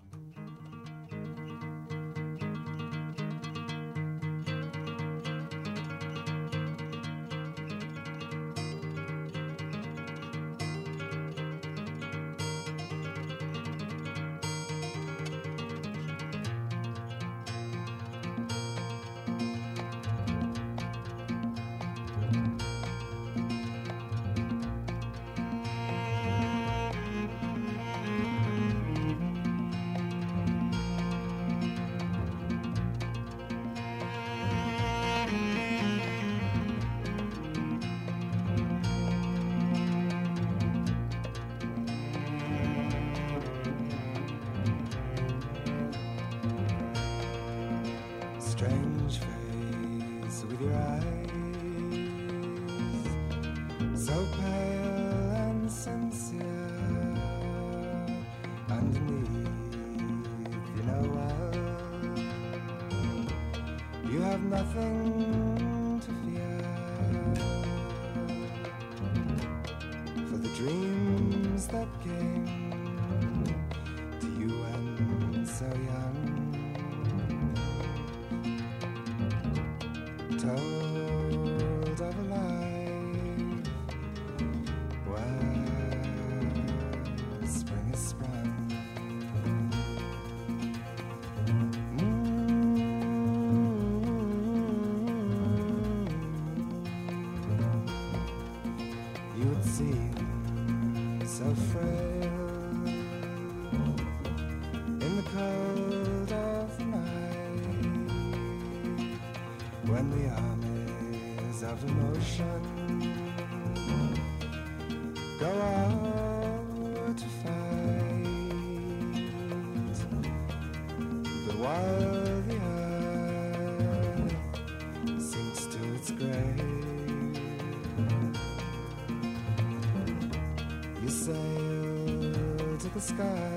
Sky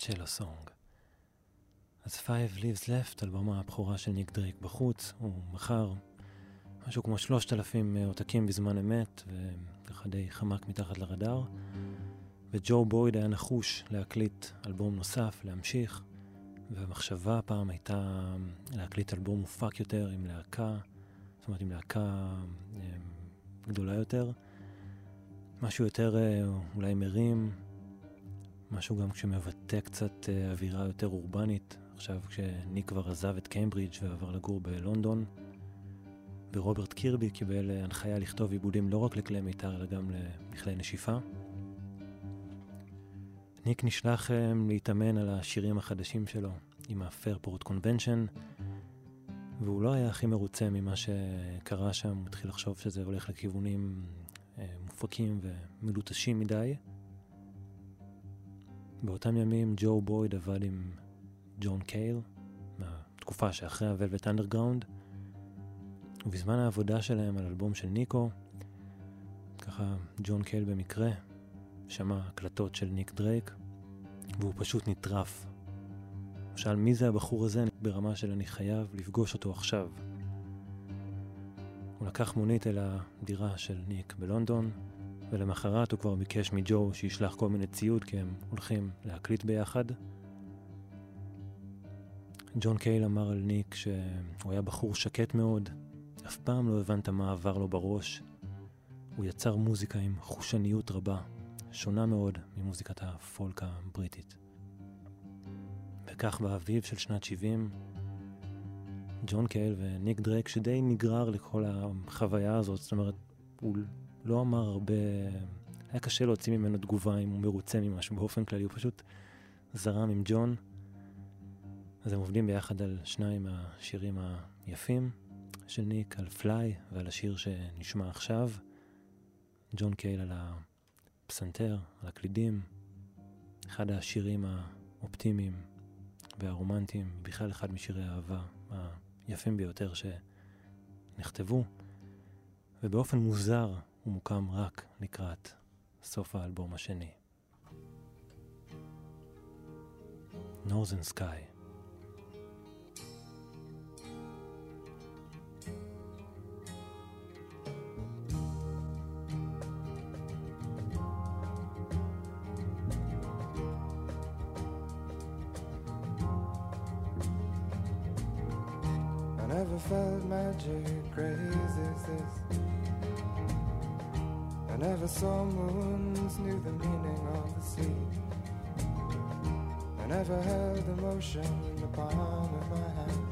צ'לו סונג. אז Five Lives Left, אלבום הבכורה של ניק דרייק בחוץ, הוא מכר משהו כמו שלושת אלפים אה, עותקים בזמן אמת, וככה די חמק מתחת לרדאר. וג'ו בויד היה נחוש להקליט אלבום נוסף, להמשיך, והמחשבה הפעם הייתה להקליט אלבום מופק יותר עם להקה, זאת אומרת עם להקה אה, גדולה יותר. משהו יותר אה, אולי מרים, משהו גם כשמבטא קצת אה, אווירה יותר אורבנית, עכשיו כשניק כבר עזב את קיימברידג' ועבר לגור בלונדון, ורוברט קירבי קיבל אה, הנחיה לכתוב עיבודים לא רק לכלי מיתר אלא גם לכלי נשיפה. ניק נשלח אה, להתאמן על השירים החדשים שלו עם ה-Fairport Convention, והוא לא היה הכי מרוצה ממה שקרה שם, הוא התחיל לחשוב שזה הולך לכיוונים מופקים ומלוטשים מדי. באותם ימים ג'ו בויד עבד עם ג'ון קייל, מהתקופה שאחרי הוולבט אנדרגראונד, ובזמן העבודה שלהם על אלבום של ניקו, ככה ג'ון קייל במקרה שמע הקלטות של ניק דרייק, והוא פשוט נטרף. הוא שאל מי זה הבחור הזה ברמה של אני חייב לפגוש אותו עכשיו. הוא לקח מונית אל הדירה של ניק בלונדון, ולמחרת הוא כבר ביקש מג'ו שישלח כל מיני ציוד כי הם הולכים להקליט ביחד. ג'ון קייל אמר על ניק שהוא היה בחור שקט מאוד, אף פעם לא הבנת מה עבר לו בראש. הוא יצר מוזיקה עם חושניות רבה, שונה מאוד ממוזיקת הפולק הבריטית. וכך באביב של שנת 70, ג'ון קייל וניק דרק, שדי נגרר לכל החוויה הזאת, זאת אומרת, הוא לא אמר הרבה, היה קשה להוציא ממנו תגובה אם הוא מרוצה ממשהו באופן כללי, הוא פשוט זרם עם ג'ון. אז הם עובדים ביחד על שניים מהשירים היפים של ניק, על פליי ועל השיר שנשמע עכשיו. ג'ון קייל על הפסנתר, על הקלידים, אחד השירים האופטימיים והרומנטיים, בכלל אחד משירי האהבה היפים ביותר שנכתבו, ובאופן מוזר הוא מוקם רק לקראת סוף האלבום השני. Northern Sky. never felt magic crazy as this. I never saw moons, knew the meaning of the sea. I never held emotion in the palm of my hand.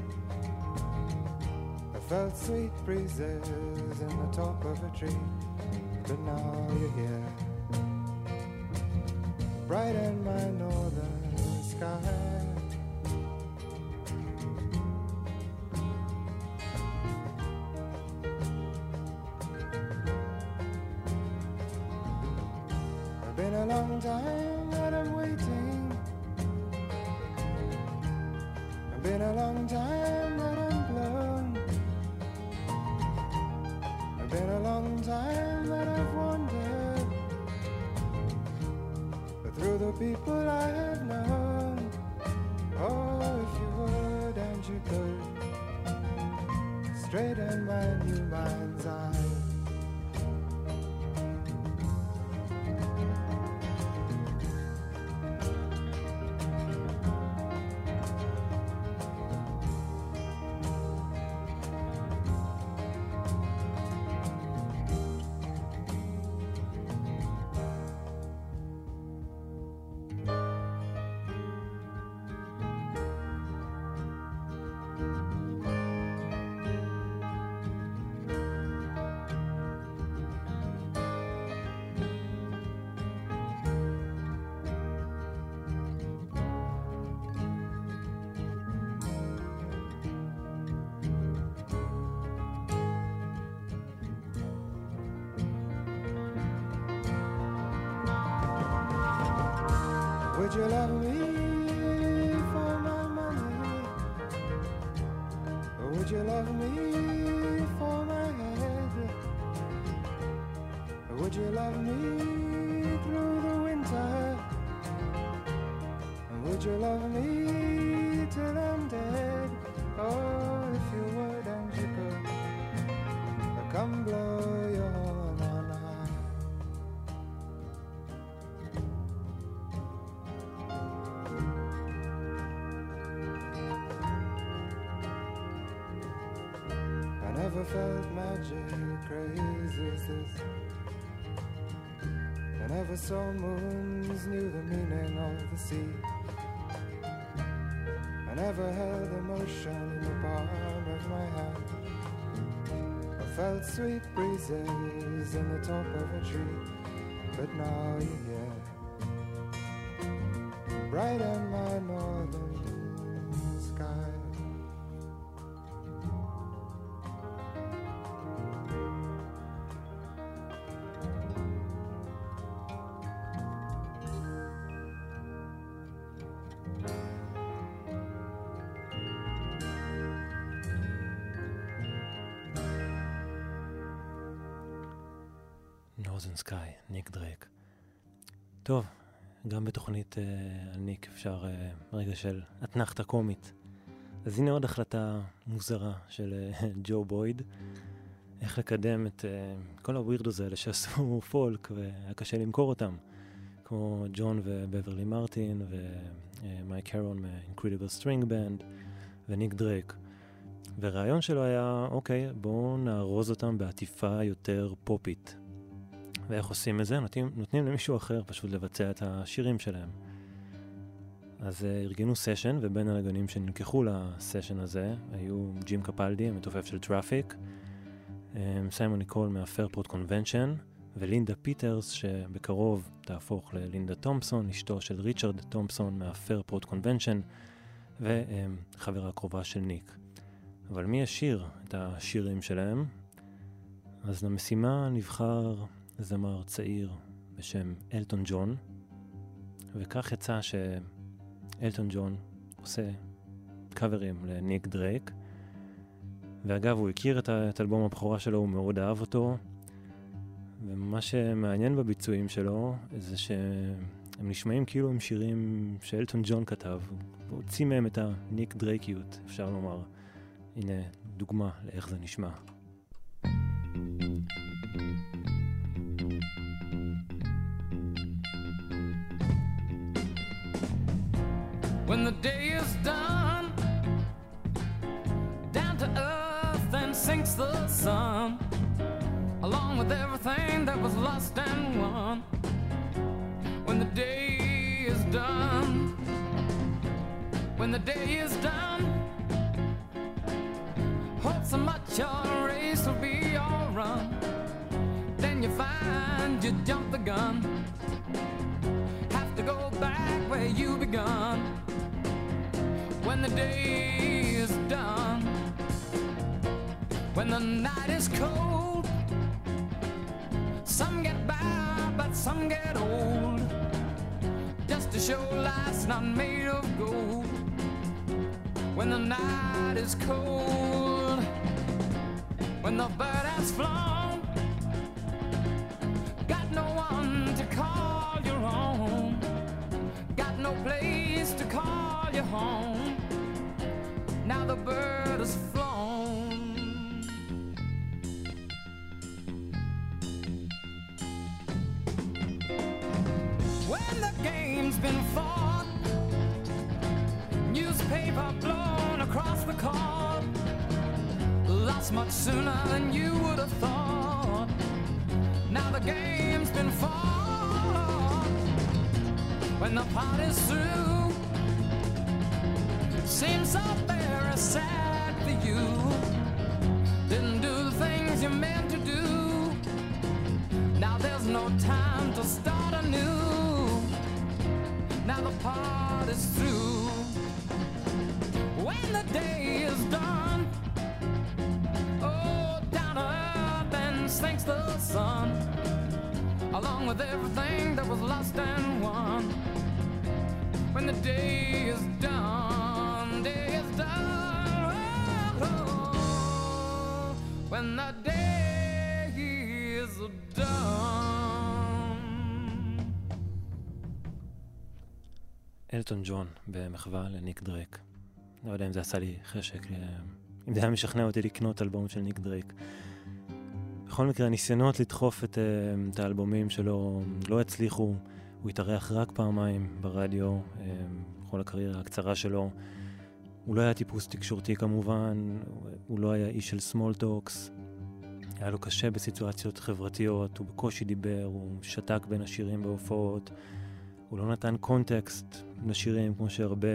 I felt sweet breezes in the top of a tree, but now you're here. Bright in my northern sky. Felt magic crazy. I never saw moons, knew the meaning of the sea. I never held emotion in the palm of my hand. I felt sweet breezes in the top of a tree, but now you're here, bright in Northern Sky, ניק דרייק. טוב, גם בתוכנית אה, על ניק אפשר אה, רגע של אתנחתה קומית. אז הנה עוד החלטה מוזרה של אה, ג'ו בויד, איך לקדם את אה, כל ה weirdos האלה שעשו פולק והיה קשה למכור אותם, כמו ג'ון ובברלי מרטין ומייק הרון מ-Incredible String Band וניק דרייק. והרעיון שלו היה, אוקיי, בואו נארוז אותם בעטיפה יותר פופית. ואיך עושים את זה? נותנים, נותנים למישהו אחר פשוט לבצע את השירים שלהם. אז אה, ארגנו סשן, ובין הנגנים שנלקחו לסשן הזה היו ג'ים קפלדי, המתופף של טראפיק, אמ, סיימון ניקול מהפרפורט קונבנשן, ולינדה פיטרס, שבקרוב תהפוך ללינדה תומפסון, אשתו של ריצ'רד תומפסון מהפרפורט קונבנשן, וחברה קרובה של ניק. אבל מי ישיר את השירים שלהם? אז למשימה נבחר זמר צעיר בשם אלטון ג'ון, וכך יצא שאלטון ג'ון עושה קאברים לניק דרייק, ואגב, הוא הכיר את, את אלבום הבכורה שלו, הוא מאוד אהב אותו, ומה שמעניין בביצועים שלו זה הם נשמעים כאילו הם שירים שאלטון ג'ון כתב, הוא הוציא מהם את הניק דרייקיות, אפשר לומר. הנה דוגמה לאיך זה נשמע. When the day is done, down to earth and sinks the sun, along with everything that was lost and won. When the day is done, when the day is done, hope so much your race will be all run. Then you find you jumped the gun, have to go back where you begun when the day is done, when the night is cold. Some get by, but some get old. Just to show life's not made of gold. When the night is cold, when the bird has flown, got no one to call your own, got no place to call your home the bird has flown. When the game's been fought, newspaper blown across the court, lost much sooner than you would have thought. Now the game's been fought. When the party's through, seems so very sad for you. Didn't do the things you meant to do. Now there's no time to start anew. Now the part is through. When the day is done, oh, down earth and sinks the sun, along with everything that was lost and won. When the day is done, אלטון ג'ון במחווה לניק דרייק. לא יודע אם זה עשה לי חשק, אם זה היה משכנע אותי לקנות אלבום של ניק דרייק. בכל מקרה, הניסיונות לדחוף את, את האלבומים שלו לא הצליחו. הוא התארח רק פעמיים ברדיו, בכל הקריירה הקצרה שלו. הוא לא היה טיפוס תקשורתי כמובן, הוא לא היה איש של small talks. היה לו קשה בסיטואציות חברתיות, הוא בקושי דיבר, הוא שתק בין השירים בהופעות. הוא לא נתן קונטקסט לשירים כמו שהרבה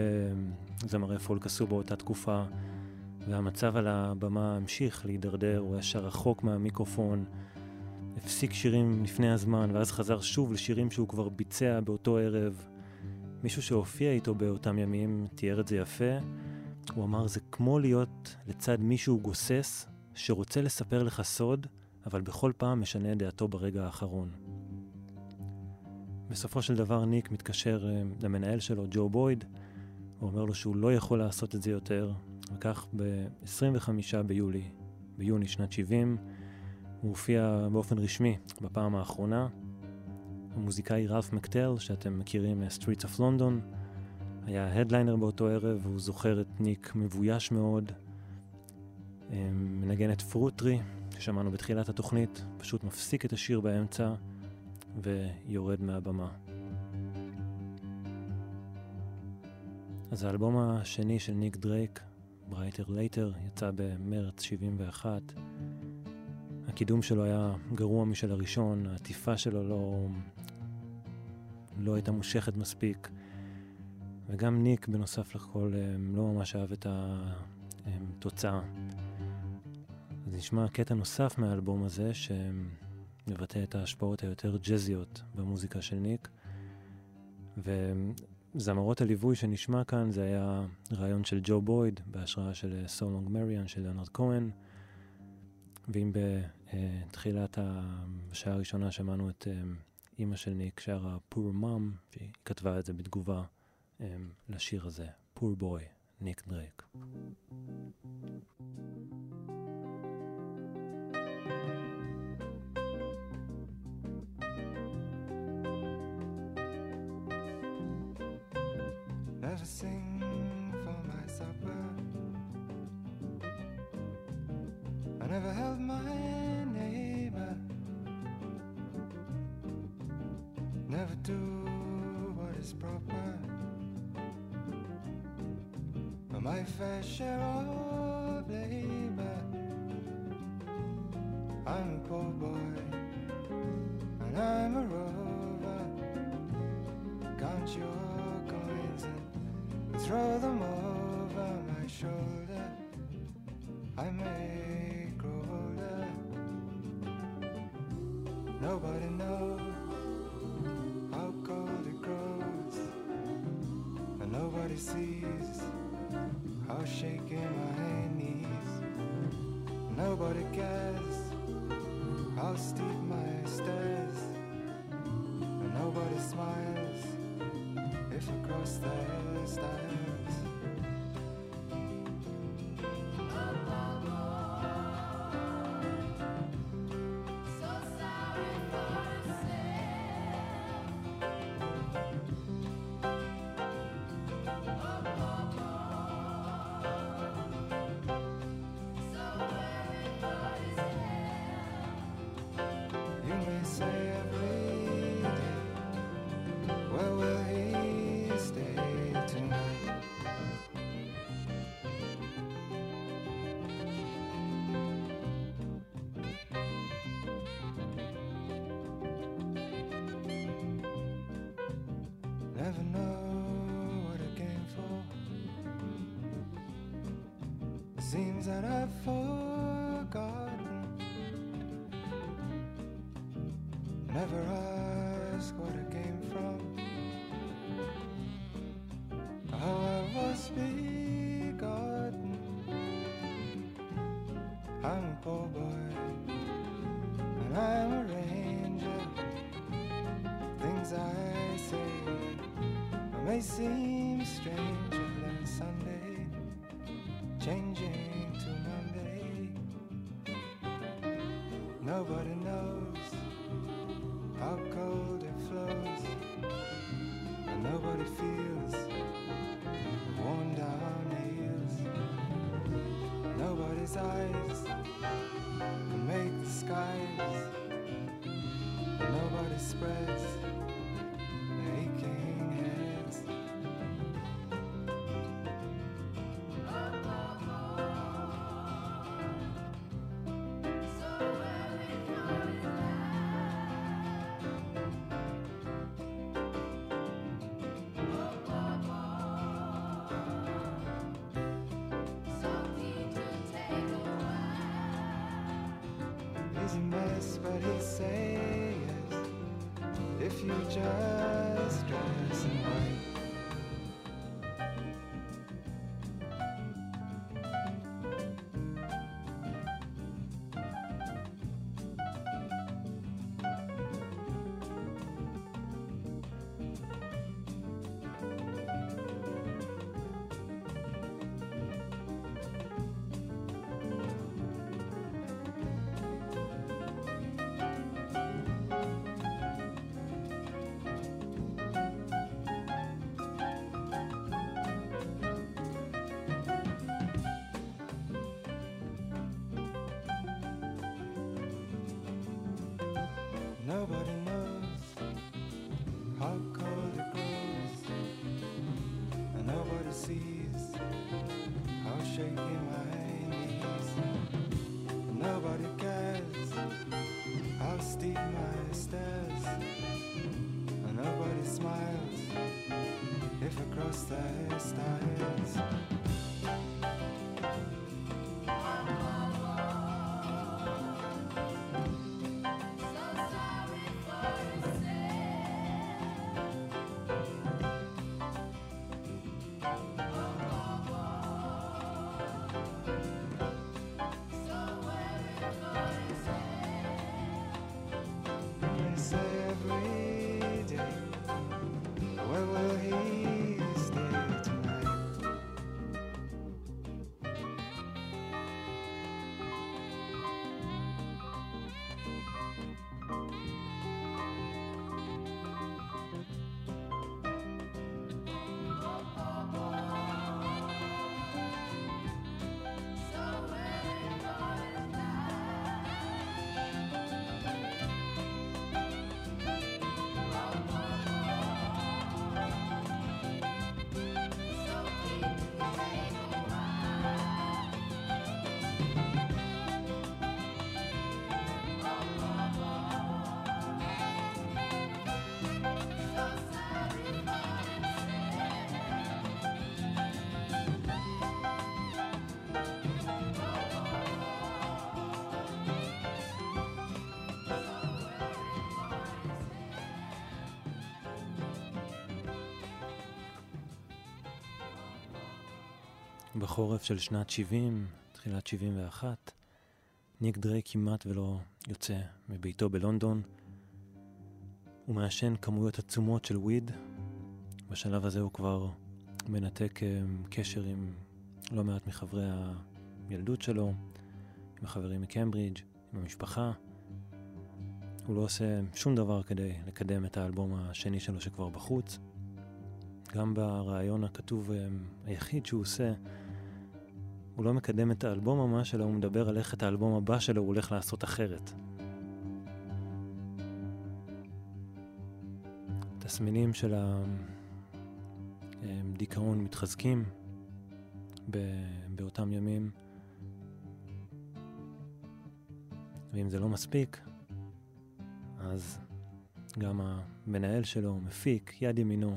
זמרי פולק עשו באותה תקופה. והמצב על הבמה המשיך להידרדר, הוא היה שר רחוק מהמיקרופון, הפסיק שירים לפני הזמן, ואז חזר שוב לשירים שהוא כבר ביצע באותו ערב. מישהו שהופיע איתו באותם ימים תיאר את זה יפה. הוא אמר, זה כמו להיות לצד מישהו גוסס שרוצה לספר לך סוד, אבל בכל פעם משנה את דעתו ברגע האחרון. בסופו של דבר ניק מתקשר uh, למנהל שלו, ג'ו בויד, הוא אומר לו שהוא לא יכול לעשות את זה יותר, וכך ב-25 ביולי, ביוני שנת 70, הוא הופיע באופן רשמי בפעם האחרונה. המוזיקאי רלף מקטל, שאתם מכירים מ-Streets of London, היה headliner באותו ערב, והוא זוכר את ניק מבויש מאוד. מנגן את Fruit Tree, ששמענו בתחילת התוכנית, פשוט מפסיק את השיר באמצע ויורד מהבמה. אז האלבום השני של ניק דרייק, Brighter Later, יצא במרץ 71. הקידום שלו היה גרוע משל הראשון, העטיפה שלו לא, לא הייתה מושכת מספיק. וגם ניק, בנוסף לכל, לא ממש אהב את התוצאה. אז נשמע קטע נוסף מהאלבום הזה, שמבטא את ההשפעות היותר ג'אזיות במוזיקה של ניק. וזמרות הליווי שנשמע כאן זה היה רעיון של ג'ו בויד, בהשראה של סולונג מריאן של ליאונרד כהן. ואם בתחילת השעה הראשונה שמענו את אימא של ניק שרה פור מאם, והיא כתבה את זה בתגובה לשיר הזה, Poor Boy, ניק דרייק. Let us sing for my supper. I never held my neighbor. Never do what is proper. My fair share of labor. I'm a poor boy, and I'm a rover. Count your coins and throw them over my shoulder. I may grow older. Nobody knows how cold it grows, and nobody sees how shaking my knees. Nobody cares how steep my stairs, and nobody smiles if I cross their stairs. that I fall Nobody's eyes can make the skies, nobody spreads It's a mess, but he says if you just dress está está בחורף של שנת 70, תחילת 71, ניק דרייק כמעט ולא יוצא מביתו בלונדון. הוא מעשן כמויות עצומות של וויד. בשלב הזה הוא כבר מנתק אה, קשר עם לא מעט מחברי הילדות שלו, עם החברים מקמברידג', עם המשפחה. הוא לא עושה שום דבר כדי לקדם את האלבום השני שלו שכבר בחוץ. גם ברעיון הכתוב אה, היחיד שהוא עושה, הוא לא מקדם את האלבום ממש, אלא הוא מדבר על איך את האלבום הבא שלו הוא הולך לעשות אחרת. תסמינים של הדיכאון מתחזקים באותם ימים, ואם זה לא מספיק, אז גם המנהל שלו, מפיק, יד ימינו,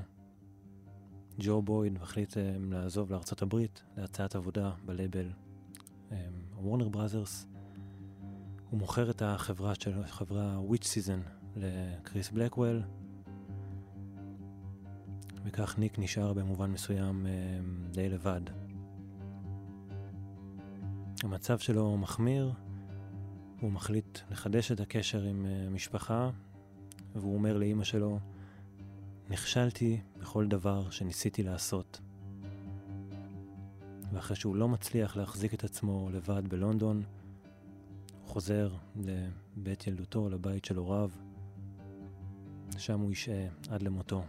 ג'ו בויד מחליט um, לעזוב לארצות הברית להצעת עבודה בלייבל Warner um, Brothers. הוא מוכר את החברה שלו, חברה Witchseason, לקריס בלקוול, וכך ניק נשאר במובן מסוים um, די לבד. המצב שלו מחמיר, הוא מחליט לחדש את הקשר עם uh, והוא אומר לאימא שלו, נכשלתי בכל דבר שניסיתי לעשות. ואחרי שהוא לא מצליח להחזיק את עצמו לבד בלונדון, הוא חוזר לבית ילדותו, לבית של הוריו, שם הוא ישעה עד למותו.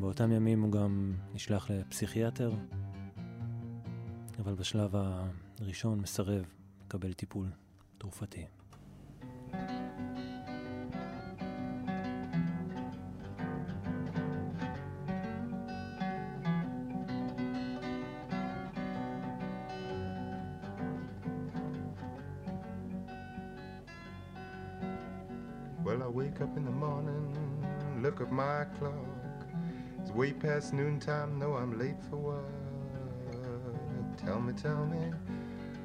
באותם ימים הוא גם נשלח לפסיכיאטר, אבל בשלב הראשון מסרב לקבל טיפול תרופתי. Past noontime, no, I'm late for work. Tell me, tell me,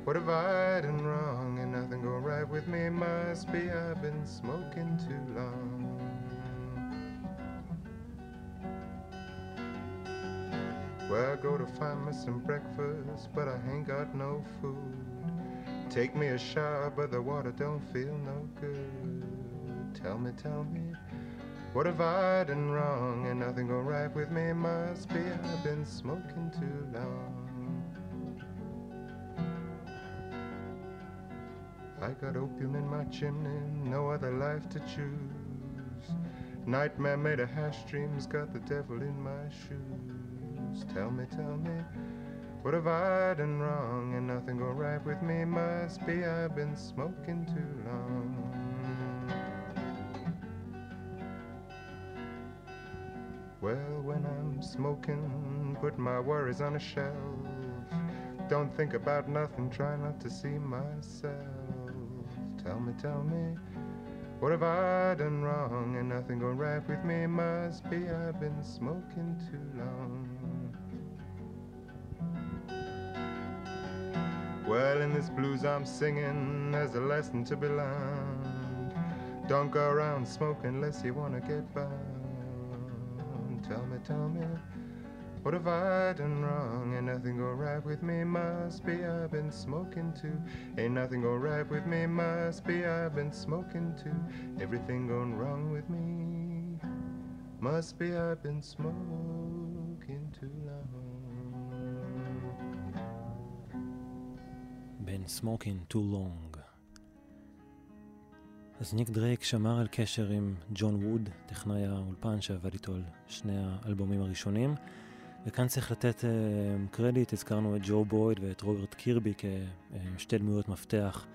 what have I done wrong? And nothing go right with me, must be I've been smoking too long. Where I go to find me some breakfast, but I ain't got no food. Take me a shower, but the water don't feel no good. Tell me, tell me, what have I done wrong? And nothing go right with me must be I've been smoking too long. I got opium in my chimney, no other life to choose. Nightmare made of hash dreams, got the devil in my shoes. Tell me, tell me, what have I done wrong? And nothing go right with me must be I've been smoking too long. Well, when I'm smoking, put my worries on a shelf. Don't think about nothing, try not to see myself. Tell me, tell me, what have I done wrong? And nothing going right with me must be I've been smoking too long. Well, in this blues I'm singing, there's a lesson to be learned. Don't go around smoking unless you wanna get by. Tell me, tell me, what have I done wrong? Ain't nothing go right with me, must be I've been smoking too. Ain't nothing go right with me, must be I've been smoking too. Everything going wrong with me, must be I've been smoking too long. Been smoking too long. אז ניק דרייק שמר על קשר עם ג'ון ווד, טכנאי האולפן שעבד איתו על שני האלבומים הראשונים. וכאן צריך לתת uh, קרדיט, הזכרנו את ג'ו בויד ואת רוברט קירבי כשתי דמויות מפתח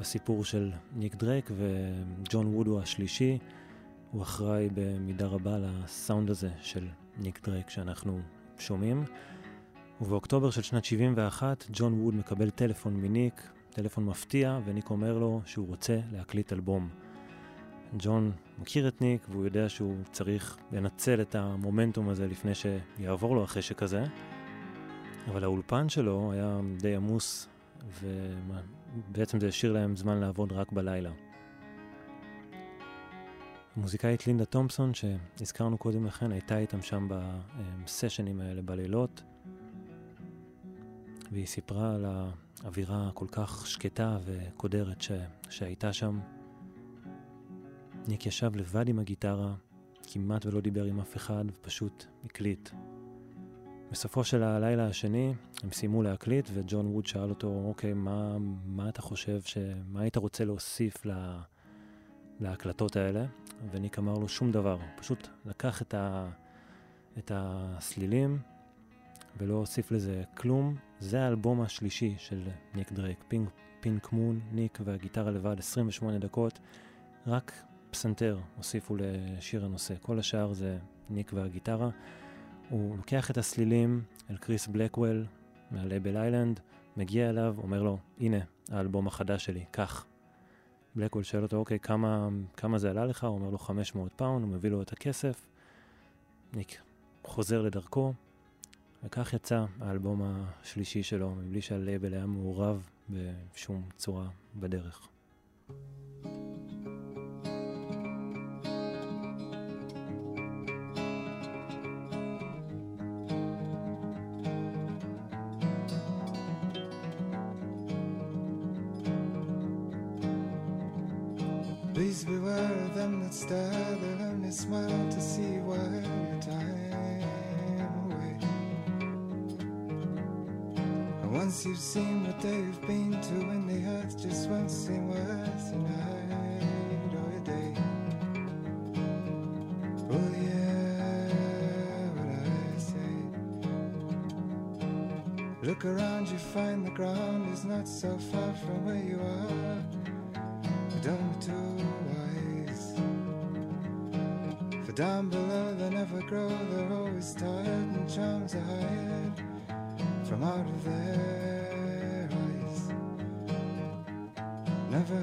בסיפור של ניק דרייק, וג'ון ווד הוא השלישי, הוא אחראי במידה רבה לסאונד הזה של ניק דרייק שאנחנו שומעים. ובאוקטובר של שנת 71 ג'ון ווד מקבל טלפון מניק טלפון מפתיע, וניק אומר לו שהוא רוצה להקליט אלבום. ג'ון מכיר את ניק והוא יודע שהוא צריך לנצל את המומנטום הזה לפני שיעבור לו החשק הזה, אבל האולפן שלו היה די עמוס, ובעצם זה השאיר להם זמן לעבוד רק בלילה. המוזיקאית לינדה תומפסון, שהזכרנו קודם לכן, הייתה איתם שם בסשנים האלה בלילות. והיא סיפרה על האווירה הכל כך שקטה וקודרת ש... שהייתה שם. ניק ישב לבד עם הגיטרה, כמעט ולא דיבר עם אף אחד, ופשוט הקליט. בסופו של הלילה השני הם סיימו להקליט וג'ון ווד שאל אותו, אוקיי, מה, מה אתה חושב, ש... מה היית רוצה להוסיף לה... להקלטות האלה? וניק אמר לו שום דבר, פשוט לקח את, ה... את הסלילים ולא הוסיף לזה כלום. זה האלבום השלישי של ניק דרייק, Pink, Pink Moon, ניק והגיטרה לבד, 28 דקות, רק פסנתר הוסיפו לשיר הנושא, כל השאר זה ניק והגיטרה. הוא לוקח את הסלילים אל קריס בלקוול מהלייבל Island, מגיע אליו, אומר לו, הנה, האלבום החדש שלי, קח. בלקוול שואל אותו, אוקיי, כמה, כמה זה עלה לך? הוא אומר לו 500 פאונד, הוא מביא לו את הכסף. ניק חוזר לדרכו, וכך יצא האלבום השלישי שלו, מבלי שהלייבל היה מעורב בשום צורה בדרך. Please beware of them that stare, they'll only smile you've seen what they've been to, when the earth just won't seem worth a night or a day. Oh yeah, what I say. Look around, you find the ground is not so far from where you are. But Don't be too wise. For down below they never grow, they're always tired and charms are hired from out of their Never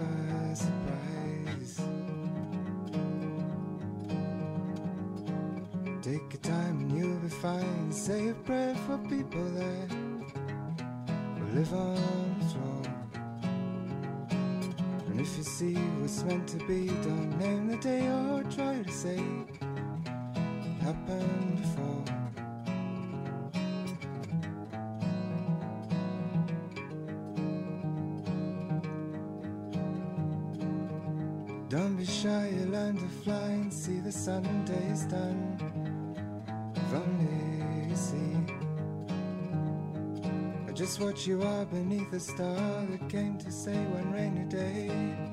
a surprise. Take your time and you'll be fine. Say a prayer for people that will live on floor. And if you see what's meant to be, don't name the day or try to say Only you see I just what you are beneath a star that came to say one rainy day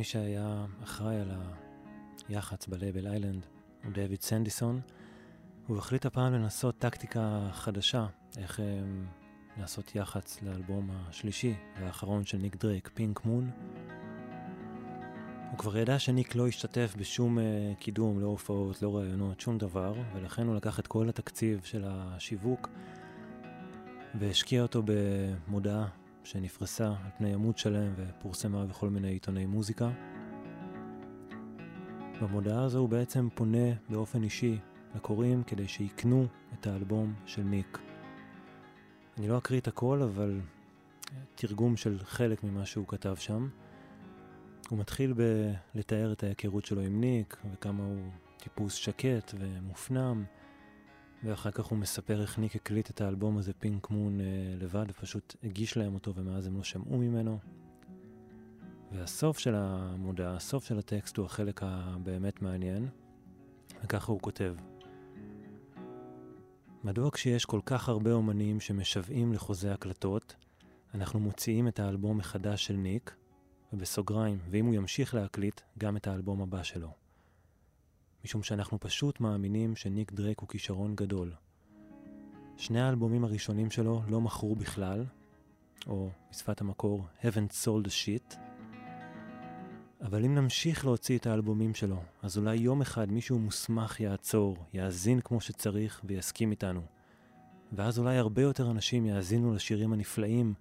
מי שהיה אחראי על יח"צ בלייבל Island הוא דויד סנדיסון. הוא החליט הפעם לנסות טקטיקה חדשה, איך הם, לעשות יח"צ לאלבום השלישי והאחרון של ניק דרייק, Pink Moon. הוא כבר ידע שניק לא השתתף בשום uh, קידום, לא הופעות, לא ראיונות, שום דבר, ולכן הוא לקח את כל התקציב של השיווק והשקיע אותו במודעה שנפרסה על פני עמוד שלם ופורסמה בכל מיני עיתוני מוזיקה. במודעה הזו הוא בעצם פונה באופן אישי לקוראים כדי שיקנו את האלבום של ניק. אני לא אקריא את הכל, אבל תרגום של חלק ממה שהוא כתב שם. הוא מתחיל בלתאר את ההיכרות שלו עם ניק, וכמה הוא טיפוס שקט ומופנם, ואחר כך הוא מספר איך ניק הקליט את האלבום הזה, פינק מון, אה, לבד, ופשוט הגיש להם אותו, ומאז הם לא שמעו ממנו. והסוף של המודעה, הסוף של הטקסט הוא החלק הבאמת מעניין, וככה הוא כותב: מדוע כשיש כל כך הרבה אומנים שמשוועים לחוזה הקלטות, אנחנו מוציאים את האלבום מחדש של ניק, ובסוגריים, ואם הוא ימשיך להקליט, גם את האלבום הבא שלו. משום שאנחנו פשוט מאמינים שניק דרייק הוא כישרון גדול. שני האלבומים הראשונים שלו לא מכרו בכלל, או בשפת המקור, haven't sold a shit, אבל אם נמשיך להוציא את האלבומים שלו, אז אולי יום אחד מישהו מוסמך יעצור, יאזין כמו שצריך ויסכים איתנו. ואז אולי הרבה יותר אנשים יאזינו לשירים הנפלאים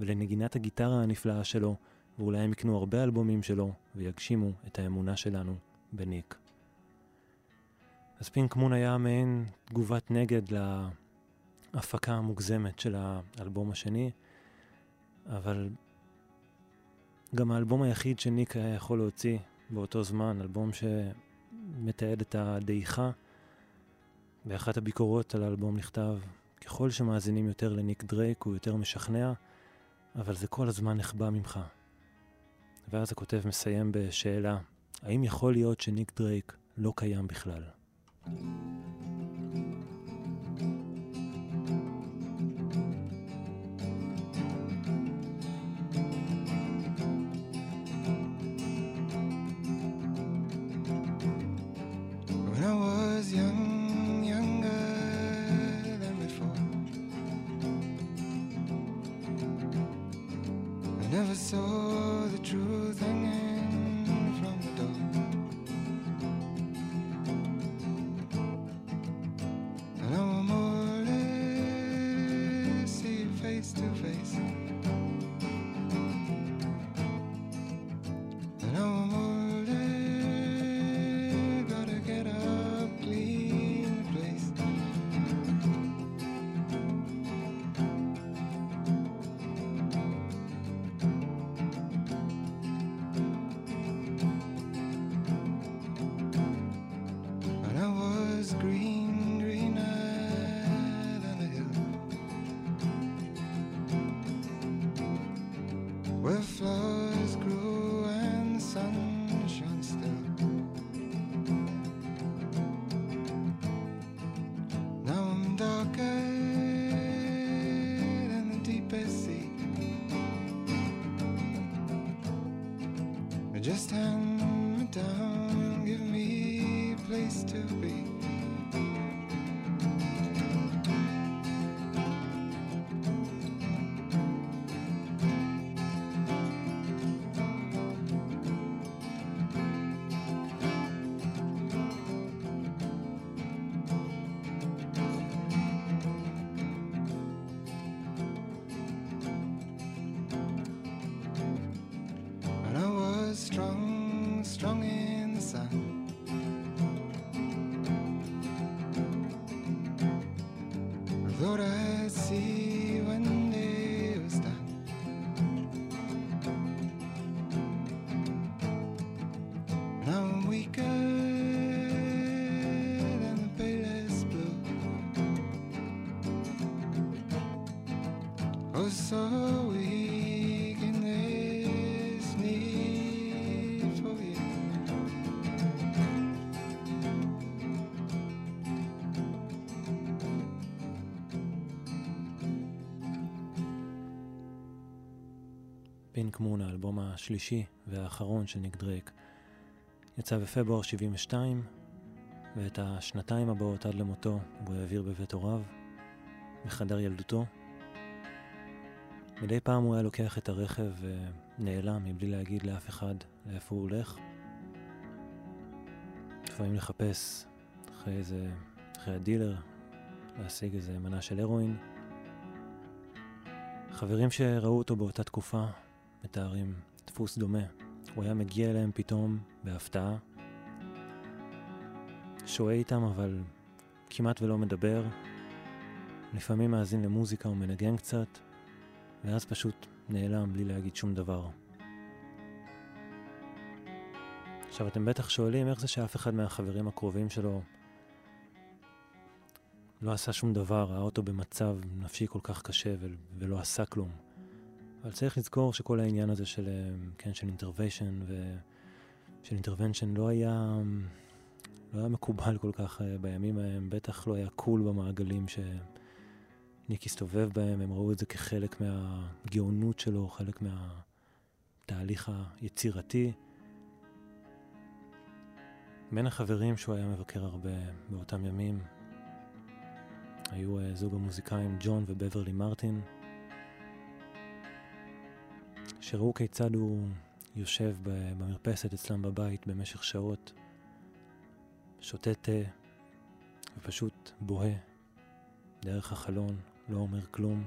ולנגינת הגיטרה הנפלאה שלו, ואולי הם יקנו הרבה אלבומים שלו ויגשימו את האמונה שלנו בניק. אז פינק מון היה מעין תגובת נגד להפקה המוגזמת של האלבום השני, אבל גם האלבום היחיד שניק היה יכול להוציא באותו זמן, אלבום שמתעד את הדעיכה. באחת הביקורות על האלבום נכתב, ככל שמאזינים יותר לניק דרייק הוא יותר משכנע, אבל זה כל הזמן נחבא ממך. ואז הכותב מסיים בשאלה, האם יכול להיות שניק דרייק לא קיים בכלל? Thank you. Pink Moon, האלבום השלישי והאחרון של ניק דרייק. יצא בפברואר 72, ואת השנתיים הבאות עד למותו הוא העביר בבית הוריו, בחדר ילדותו. מדי פעם הוא היה לוקח את הרכב ונעלם מבלי להגיד לאף אחד לאיפה הוא הולך. לפעמים לחפש אחרי איזה, אחרי הדילר, להשיג איזה מנה של הרואין. חברים שראו אותו באותה תקופה מתארים דפוס דומה. הוא היה מגיע אליהם פתאום בהפתעה, שוהה איתם אבל כמעט ולא מדבר, לפעמים מאזין למוזיקה ומנגן קצת, ואז פשוט נעלם בלי להגיד שום דבר. עכשיו אתם בטח שואלים איך זה שאף אחד מהחברים הקרובים שלו לא עשה שום דבר, ראה אותו במצב נפשי כל כך קשה ולא עשה כלום. אבל צריך לזכור שכל העניין הזה של, אה, כן, של intervention ושל intervention לא היה, לא היה מקובל כל כך אה, בימים ההם, בטח לא היה cool במעגלים שניק הסתובב בהם, הם ראו את זה כחלק מהגאונות שלו, חלק מהתהליך היצירתי. בין החברים שהוא היה מבקר הרבה באותם ימים, היו uh, זוג המוזיקאים ג'ון ובברלי מרטין, שראו כיצד הוא יושב במרפסת אצלם בבית במשך שעות, שותה תה ופשוט בוהה דרך החלון, לא אומר כלום.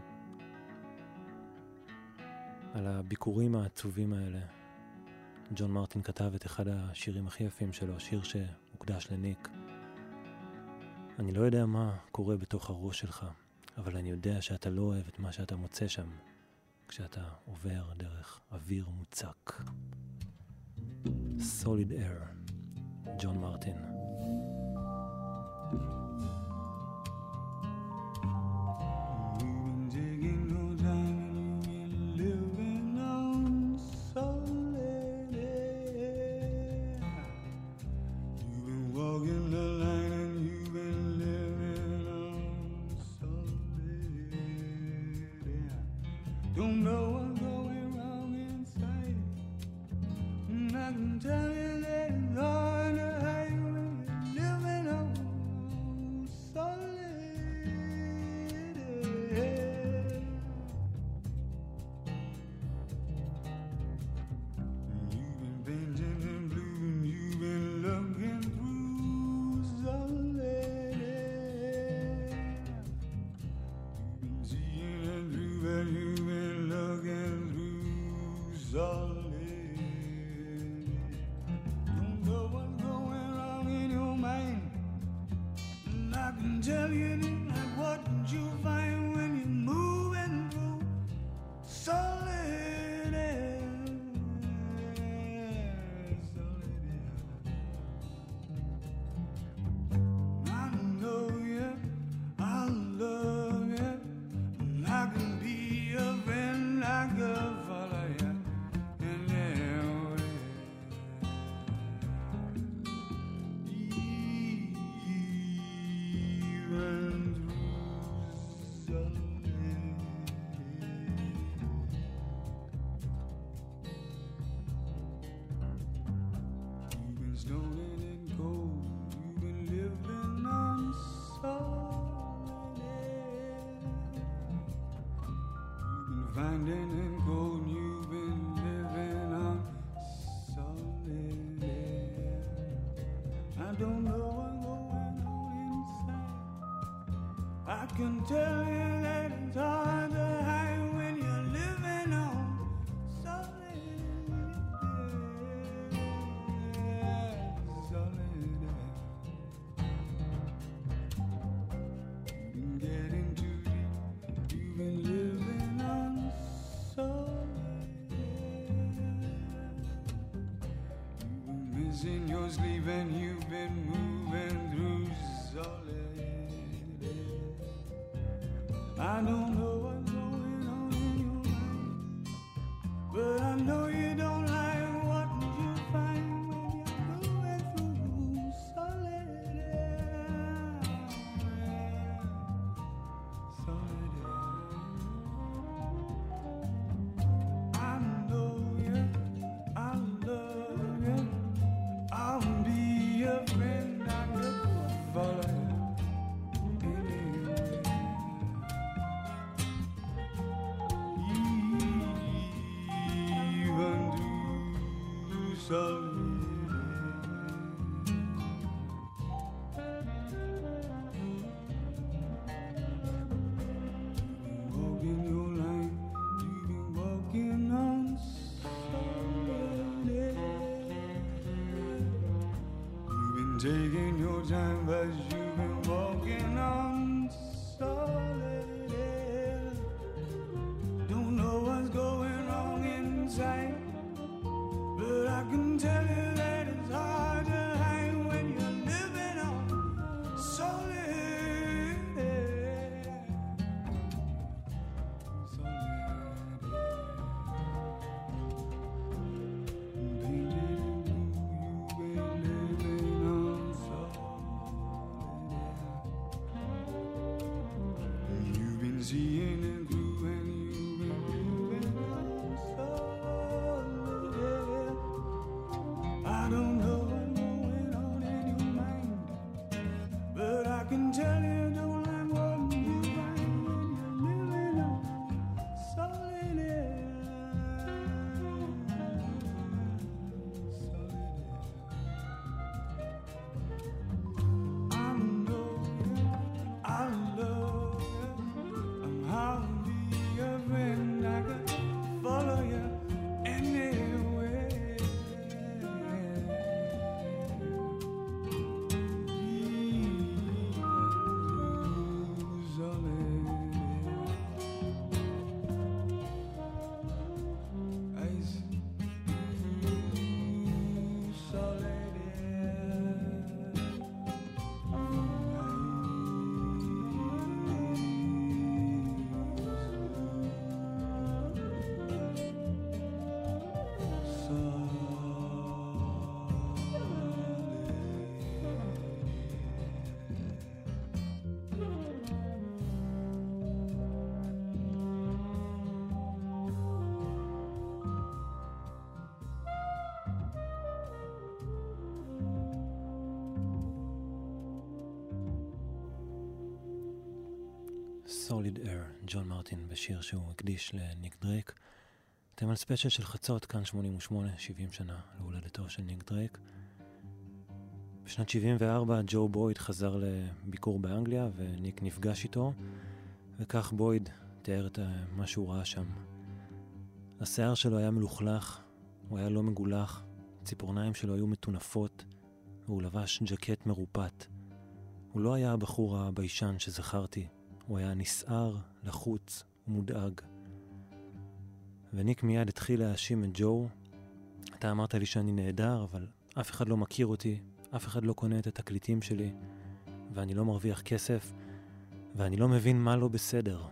על הביקורים העצובים האלה. ג'ון מרטין כתב את אחד השירים הכי יפים שלו, שיר שהוקדש לניק. אני לא יודע מה קורה בתוך הראש שלך, אבל אני יודע שאתה לא אוהב את מה שאתה מוצא שם, כשאתה עובר דרך אוויר מוצק. Solid Air, ג'ון מרטין. tell you that it's to hide when you're living on solid, solid. Been getting too deep. You've been living on solid. You've been missing your sleep and you. Solid Air, ג'ון מרטין, בשיר שהוא הקדיש לניק דרייק. אתם על ספיישל של חצות, כאן 88, 70 שנה להולדתו של ניק דרייק. בשנת 74 ג'ו בויד חזר לביקור באנגליה וניק נפגש איתו, וכך בויד תיאר את ה- מה שהוא ראה שם. השיער שלו היה מלוכלך, הוא היה לא מגולח, הציפורניים שלו היו מטונפות, והוא לבש ג'קט מרופט. הוא לא היה הבחור הביישן שזכרתי, הוא היה נסער, לחוץ ומודאג. וניק מיד התחיל להאשים את ג'ו. אתה אמרת לי שאני נהדר, אבל אף אחד לא מכיר אותי, אף אחד לא קונה את התקליטים שלי, ואני לא מרוויח כסף, ואני לא מבין מה לא בסדר.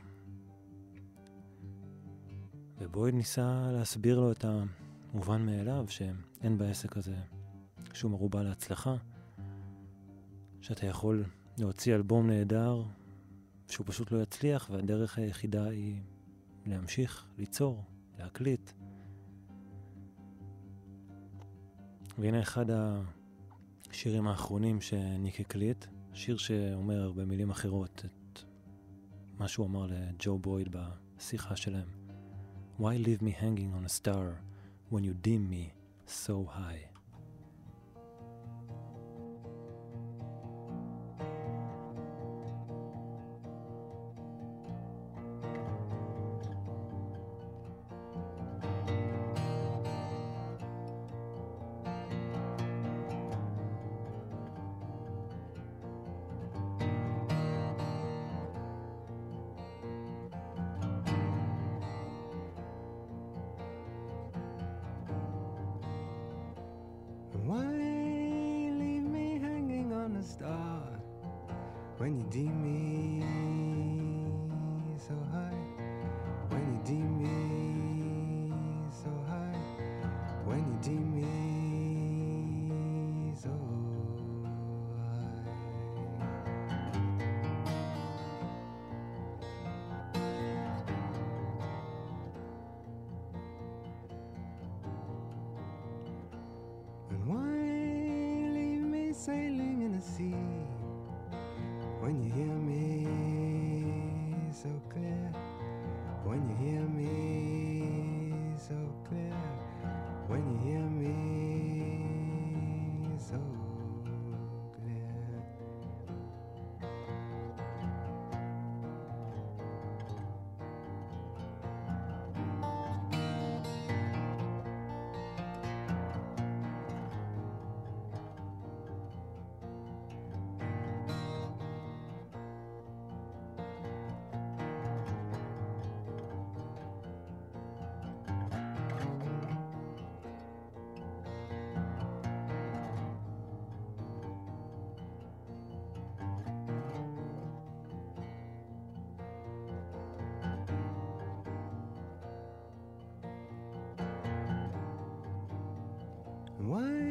ובויד ניסה להסביר לו את המובן מאליו, שאין בעסק הזה שום ערובה להצלחה, שאתה יכול להוציא אלבום נהדר, שהוא פשוט לא יצליח, והדרך היחידה היא להמשיך ליצור, להקליט. והנה אחד השירים האחרונים שניק הקליט, שיר שאומר במילים אחרות את מה שהוא אמר לג'ו בויד בשיחה שלהם. Why leave me hanging on a star when you deem me so high? Sailing in the sea when you hear me so clear? When you hear me why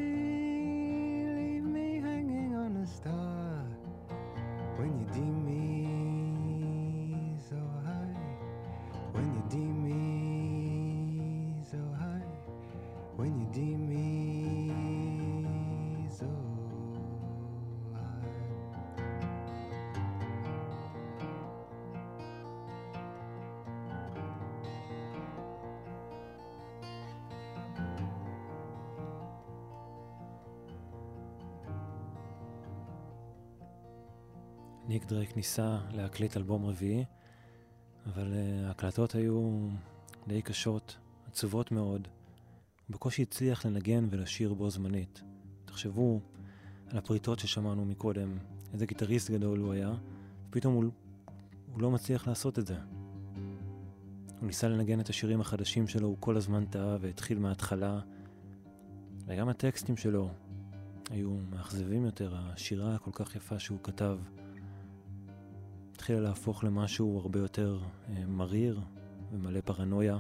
ניק דרייק ניסה להקליט אלבום רביעי, אבל uh, ההקלטות היו די קשות, עצובות מאוד. הוא בקושי הצליח לנגן ולשיר בו זמנית. תחשבו על הפריטות ששמענו מקודם, איזה גיטריסט גדול הוא היה, ופתאום הוא, הוא לא מצליח לעשות את זה. הוא ניסה לנגן את השירים החדשים שלו, הוא כל הזמן טעה והתחיל מההתחלה, וגם הטקסטים שלו היו מאכזבים יותר, השירה הכל כך יפה שהוא כתב. התחילה להפוך למשהו הרבה יותר אה, מריר ומלא פרנויה.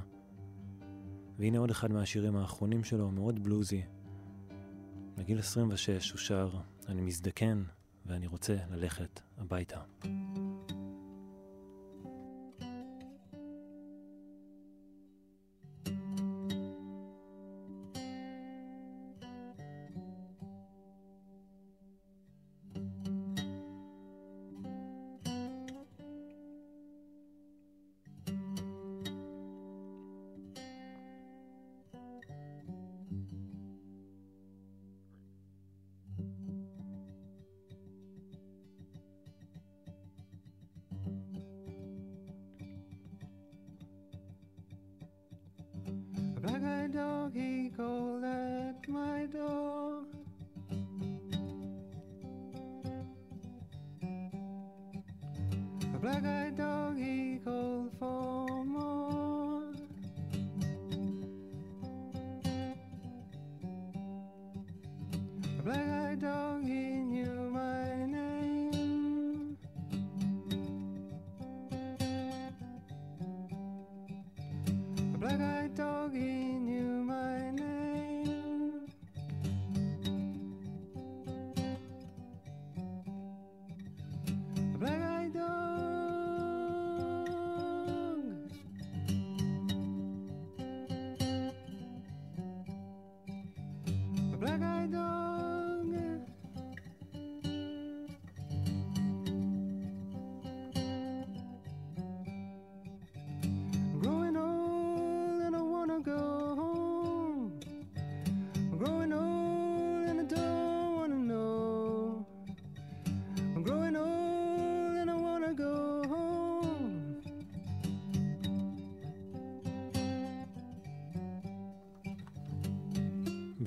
והנה עוד אחד מהשירים האחרונים שלו, מאוד בלוזי. בגיל 26 הוא שר, אני מזדקן ואני רוצה ללכת הביתה.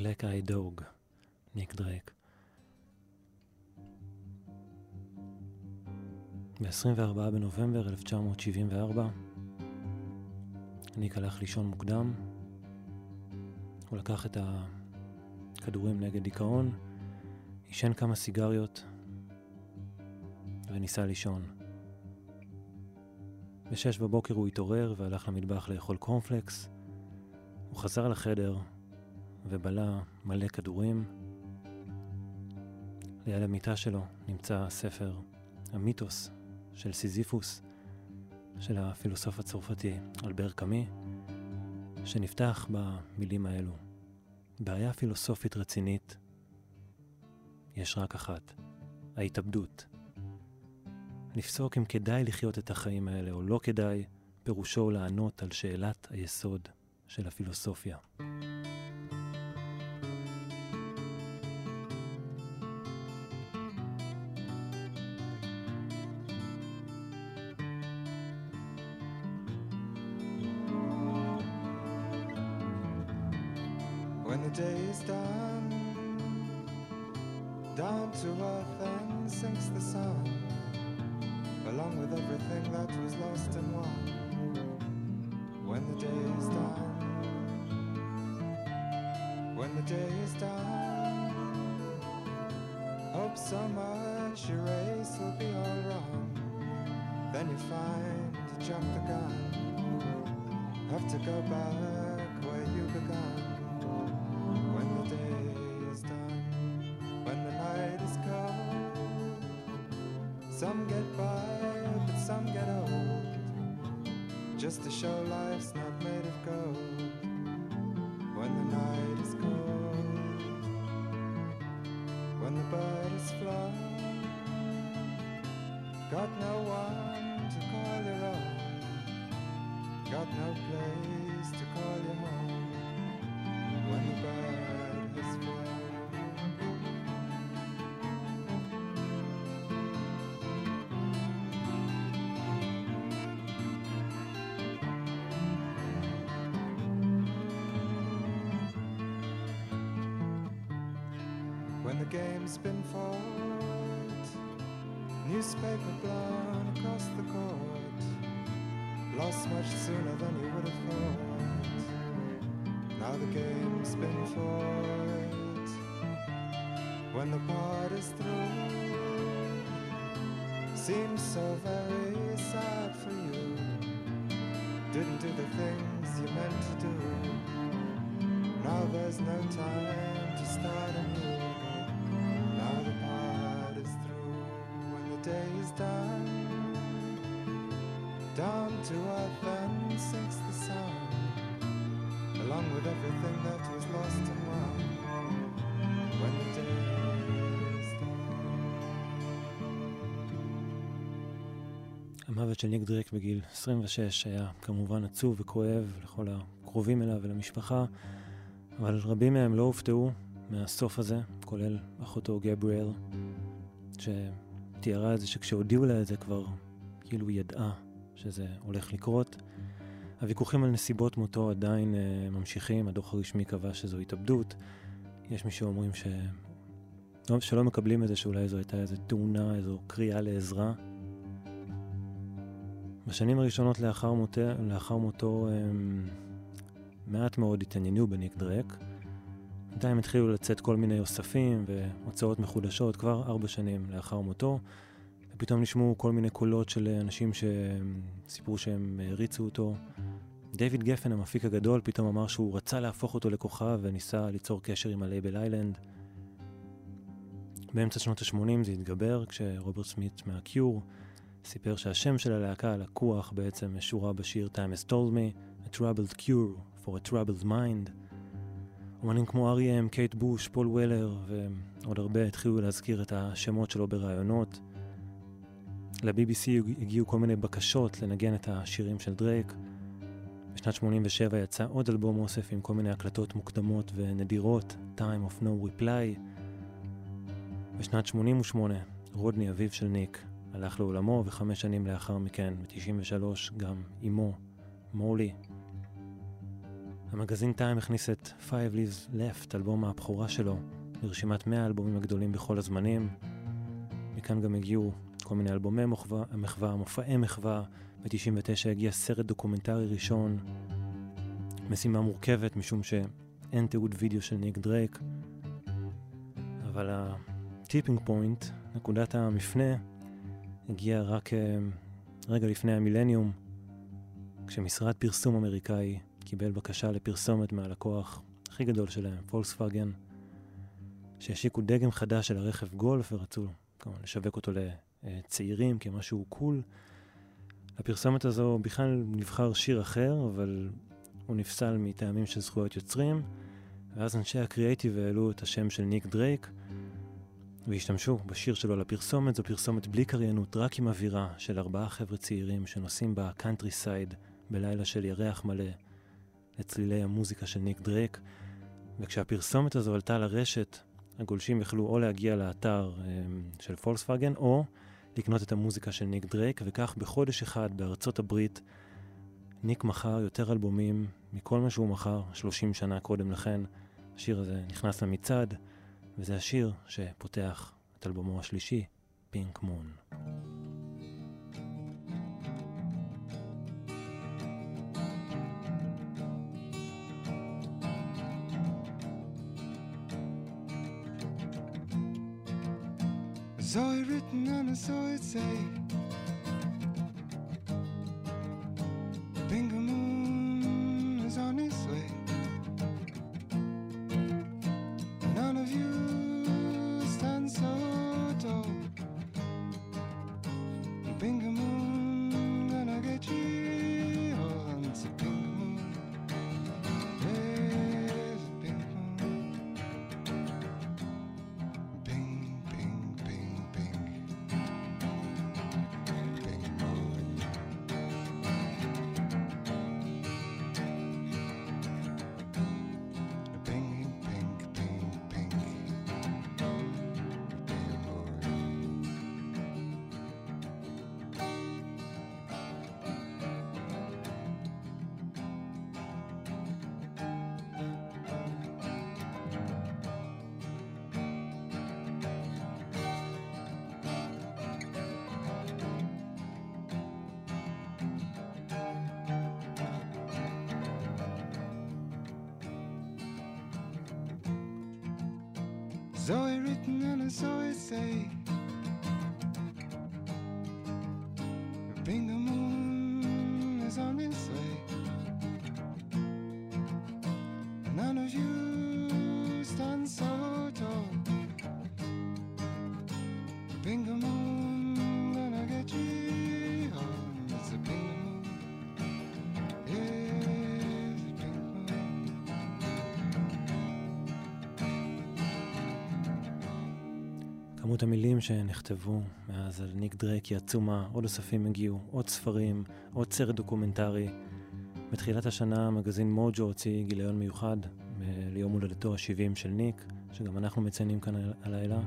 Black Eye Dog, ניק דרייק. ב-24 בנובמבר 1974, ניק הלך לישון מוקדם, הוא לקח את הכדורים נגד דיכאון, עישן כמה סיגריות וניסה לישון. ב-6 בבוקר הוא התעורר והלך למטבח לאכול קורנפלקס. הוא חזר לחדר ובלע מלא כדורים. ליד המיטה שלו נמצא ספר המיתוס של סיזיפוס של הפילוסוף הצרפתי אלבר קאמי, שנפתח במילים האלו: בעיה פילוסופית רצינית יש רק אחת, ההתאבדות. לפסוק אם כדאי לחיות את החיים האלה או לא כדאי, פירושו לענות על שאלת היסוד של הפילוסופיה. Didn't do the things you meant to do. Now there's no time to start anew. Now the part is through when the day is done. Down to earth then sinks the sun, along with everything that was lost and won. המוות של ניק דרק בגיל 26 היה כמובן עצוב וכואב לכל הקרובים אליו ולמשפחה, אבל רבים מהם לא הופתעו מהסוף הזה, כולל אחותו גבריאל, שתיארה את זה שכשהודיעו לה את זה כבר כאילו ידעה שזה הולך לקרות. הוויכוחים על נסיבות מותו עדיין uh, ממשיכים, הדוח הרשמי קבע שזו התאבדות. יש מי שאומרים ש... לא, שלא מקבלים את זה שאולי זו הייתה איזו תאונה, איזו קריאה לעזרה. בשנים הראשונות לאחר, מות... לאחר מותו הם... מעט מאוד התעניינו בניק דרק. בינתיים התחילו לצאת כל מיני אוספים והוצאות מחודשות כבר ארבע שנים לאחר מותו, ופתאום נשמעו כל מיני קולות של אנשים שסיפרו שהם העריצו אותו. דיוויד גפן, המפיק הגדול, פתאום אמר שהוא רצה להפוך אותו לכוכב וניסה ליצור קשר עם הלייבל איילנד. באמצע שנות ה-80 זה התגבר, כשרוברט סמית מהקיור סיפר שהשם של הלהקה לקוח בעצם משורה בשיר Time has told me, a troubled cure for a troubled mind. אומנים כמו R.E.M, קייט בוש, פול וולר ועוד הרבה התחילו להזכיר את השמות שלו בראיונות. ל-BBC הגיעו כל מיני בקשות לנגן את השירים של דרייק. בשנת 87 יצא עוד אלבום אוסף עם כל מיני הקלטות מוקדמות ונדירות, Time of No Reply. בשנת 88 רודני, אביו של ניק, הלך לעולמו, וחמש שנים לאחר מכן, ב-93, גם אמו, מולי. המגזין Time הכניס את Five Leaves Left, אלבום הבכורה שלו, לרשימת 100 האלבומים הגדולים בכל הזמנים. מכאן גם הגיעו כל מיני אלבומי מחווה, מחווה מופעי מחווה. ב-99 הגיע סרט דוקומנטרי ראשון. משימה מורכבת, משום שאין תיעוד וידאו של ניק דרייק. אבל ה tipping point, נקודת המפנה, הגיע רק uh, רגע לפני המילניום, כשמשרד פרסום אמריקאי קיבל בקשה לפרסומת מהלקוח הכי גדול שלהם, פולקסווגן, שהשיקו דגם חדש של הרכב גולף ורצו כמובן לשווק אותו לצעירים כמשהו cool. לפרסומת הזו בכלל נבחר שיר אחר, אבל הוא נפסל מטעמים של זכויות יוצרים, ואז אנשי הקריאייטיב העלו את השם של ניק דרייק, והשתמשו בשיר שלו לפרסומת. זו פרסומת בלי קריינות, רק עם אווירה של ארבעה חבר'ה צעירים שנוסעים ב countryside בלילה של ירח מלא לצלילי המוזיקה של ניק דרייק. וכשהפרסומת הזו עלתה לרשת, הגולשים יכלו או להגיע לאתר um, של פולקסווגן, או לקנות את המוזיקה של ניק דרייק, וכך בחודש אחד בארצות הברית ניק מכר יותר אלבומים מכל מה שהוא מכר 30 שנה קודם לכן. השיר הזה נכנס למצעד, וזה השיר שפותח את אלבומו השלישי, פינק מון. It written and I saw it שנכתבו מאז על ניק דרייק היא עצומה, עוד אוספים הגיעו, עוד ספרים, עוד סרט דוקומנטרי. בתחילת השנה המגזין מוג'ו הוציא גיליון מיוחד אה, ליום הולדתו ה-70 של ניק, שגם אנחנו מציינים כאן הלילה.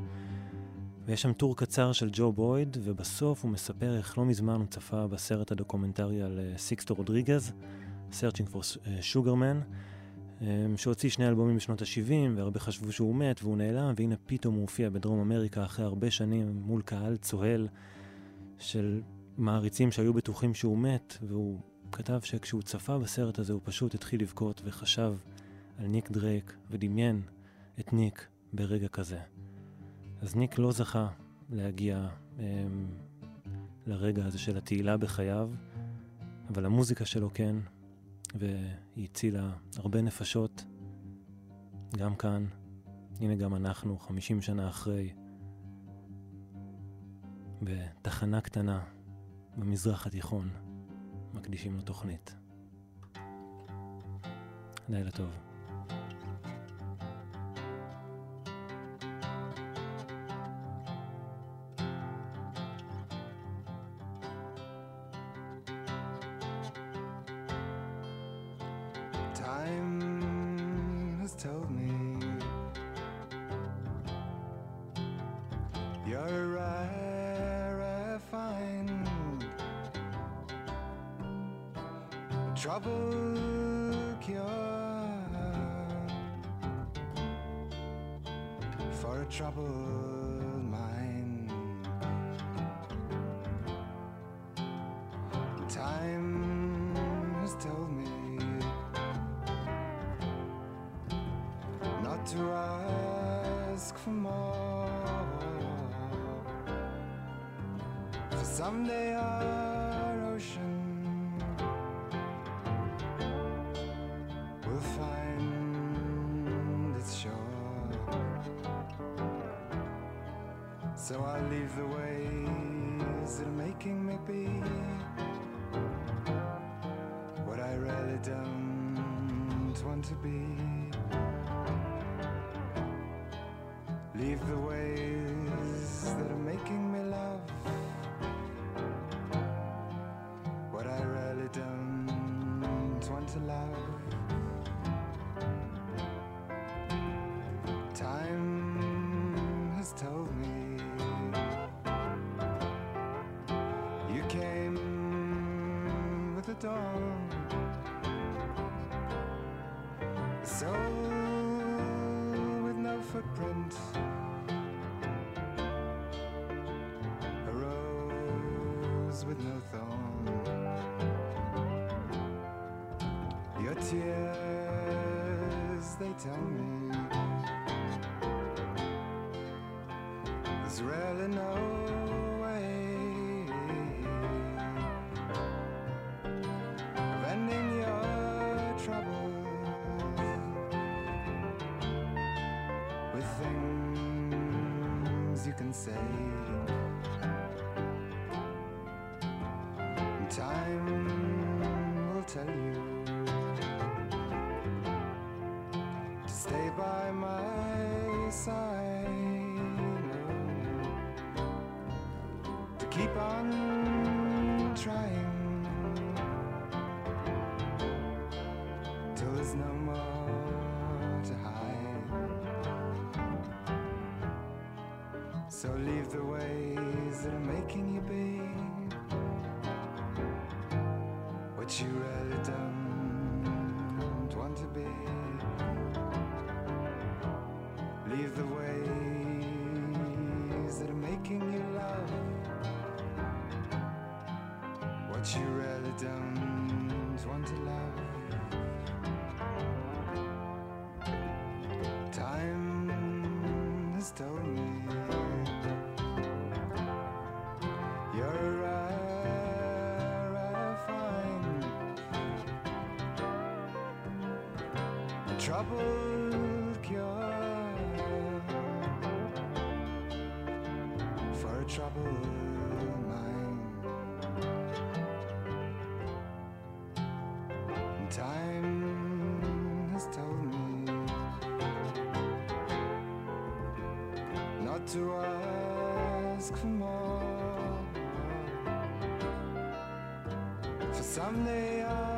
ויש שם טור קצר של ג'ו בויד, ובסוף הוא מספר איך לא מזמן הוא צפה בסרט הדוקומנטרי על אה, סיקסטו רודריגז, Searching for אה, Sugarman, שהוציא שני אלבומים בשנות ה-70, והרבה חשבו שהוא מת והוא נעלם, והנה פתאום הוא הופיע בדרום אמריקה אחרי הרבה שנים מול קהל צוהל של מעריצים שהיו בטוחים שהוא מת, והוא כתב שכשהוא צפה בסרט הזה הוא פשוט התחיל לבכות וחשב על ניק דרייק ודמיין את ניק ברגע כזה. אז ניק לא זכה להגיע אמ, לרגע הזה של התהילה בחייו, אבל המוזיקה שלו כן, והיא הצילה הרבה נפשות, גם כאן, הנה גם אנחנו, 50 שנה אחרי, בתחנה קטנה במזרח התיכון, מקדישים לו תוכנית. לילה טוב. To ask for more. For someday our ocean will find its shore. So I'll leave the ways that are making me be what I really don't want to be. To love. Time has told me you came with the dawn. Tell me there's really no way of ending your troubles with things you can say. By my side, to keep on trying till there's no more to hide. So leave the ways that are making you be troubled cure for a troubled mind. Time has told me not to ask for more. For someday I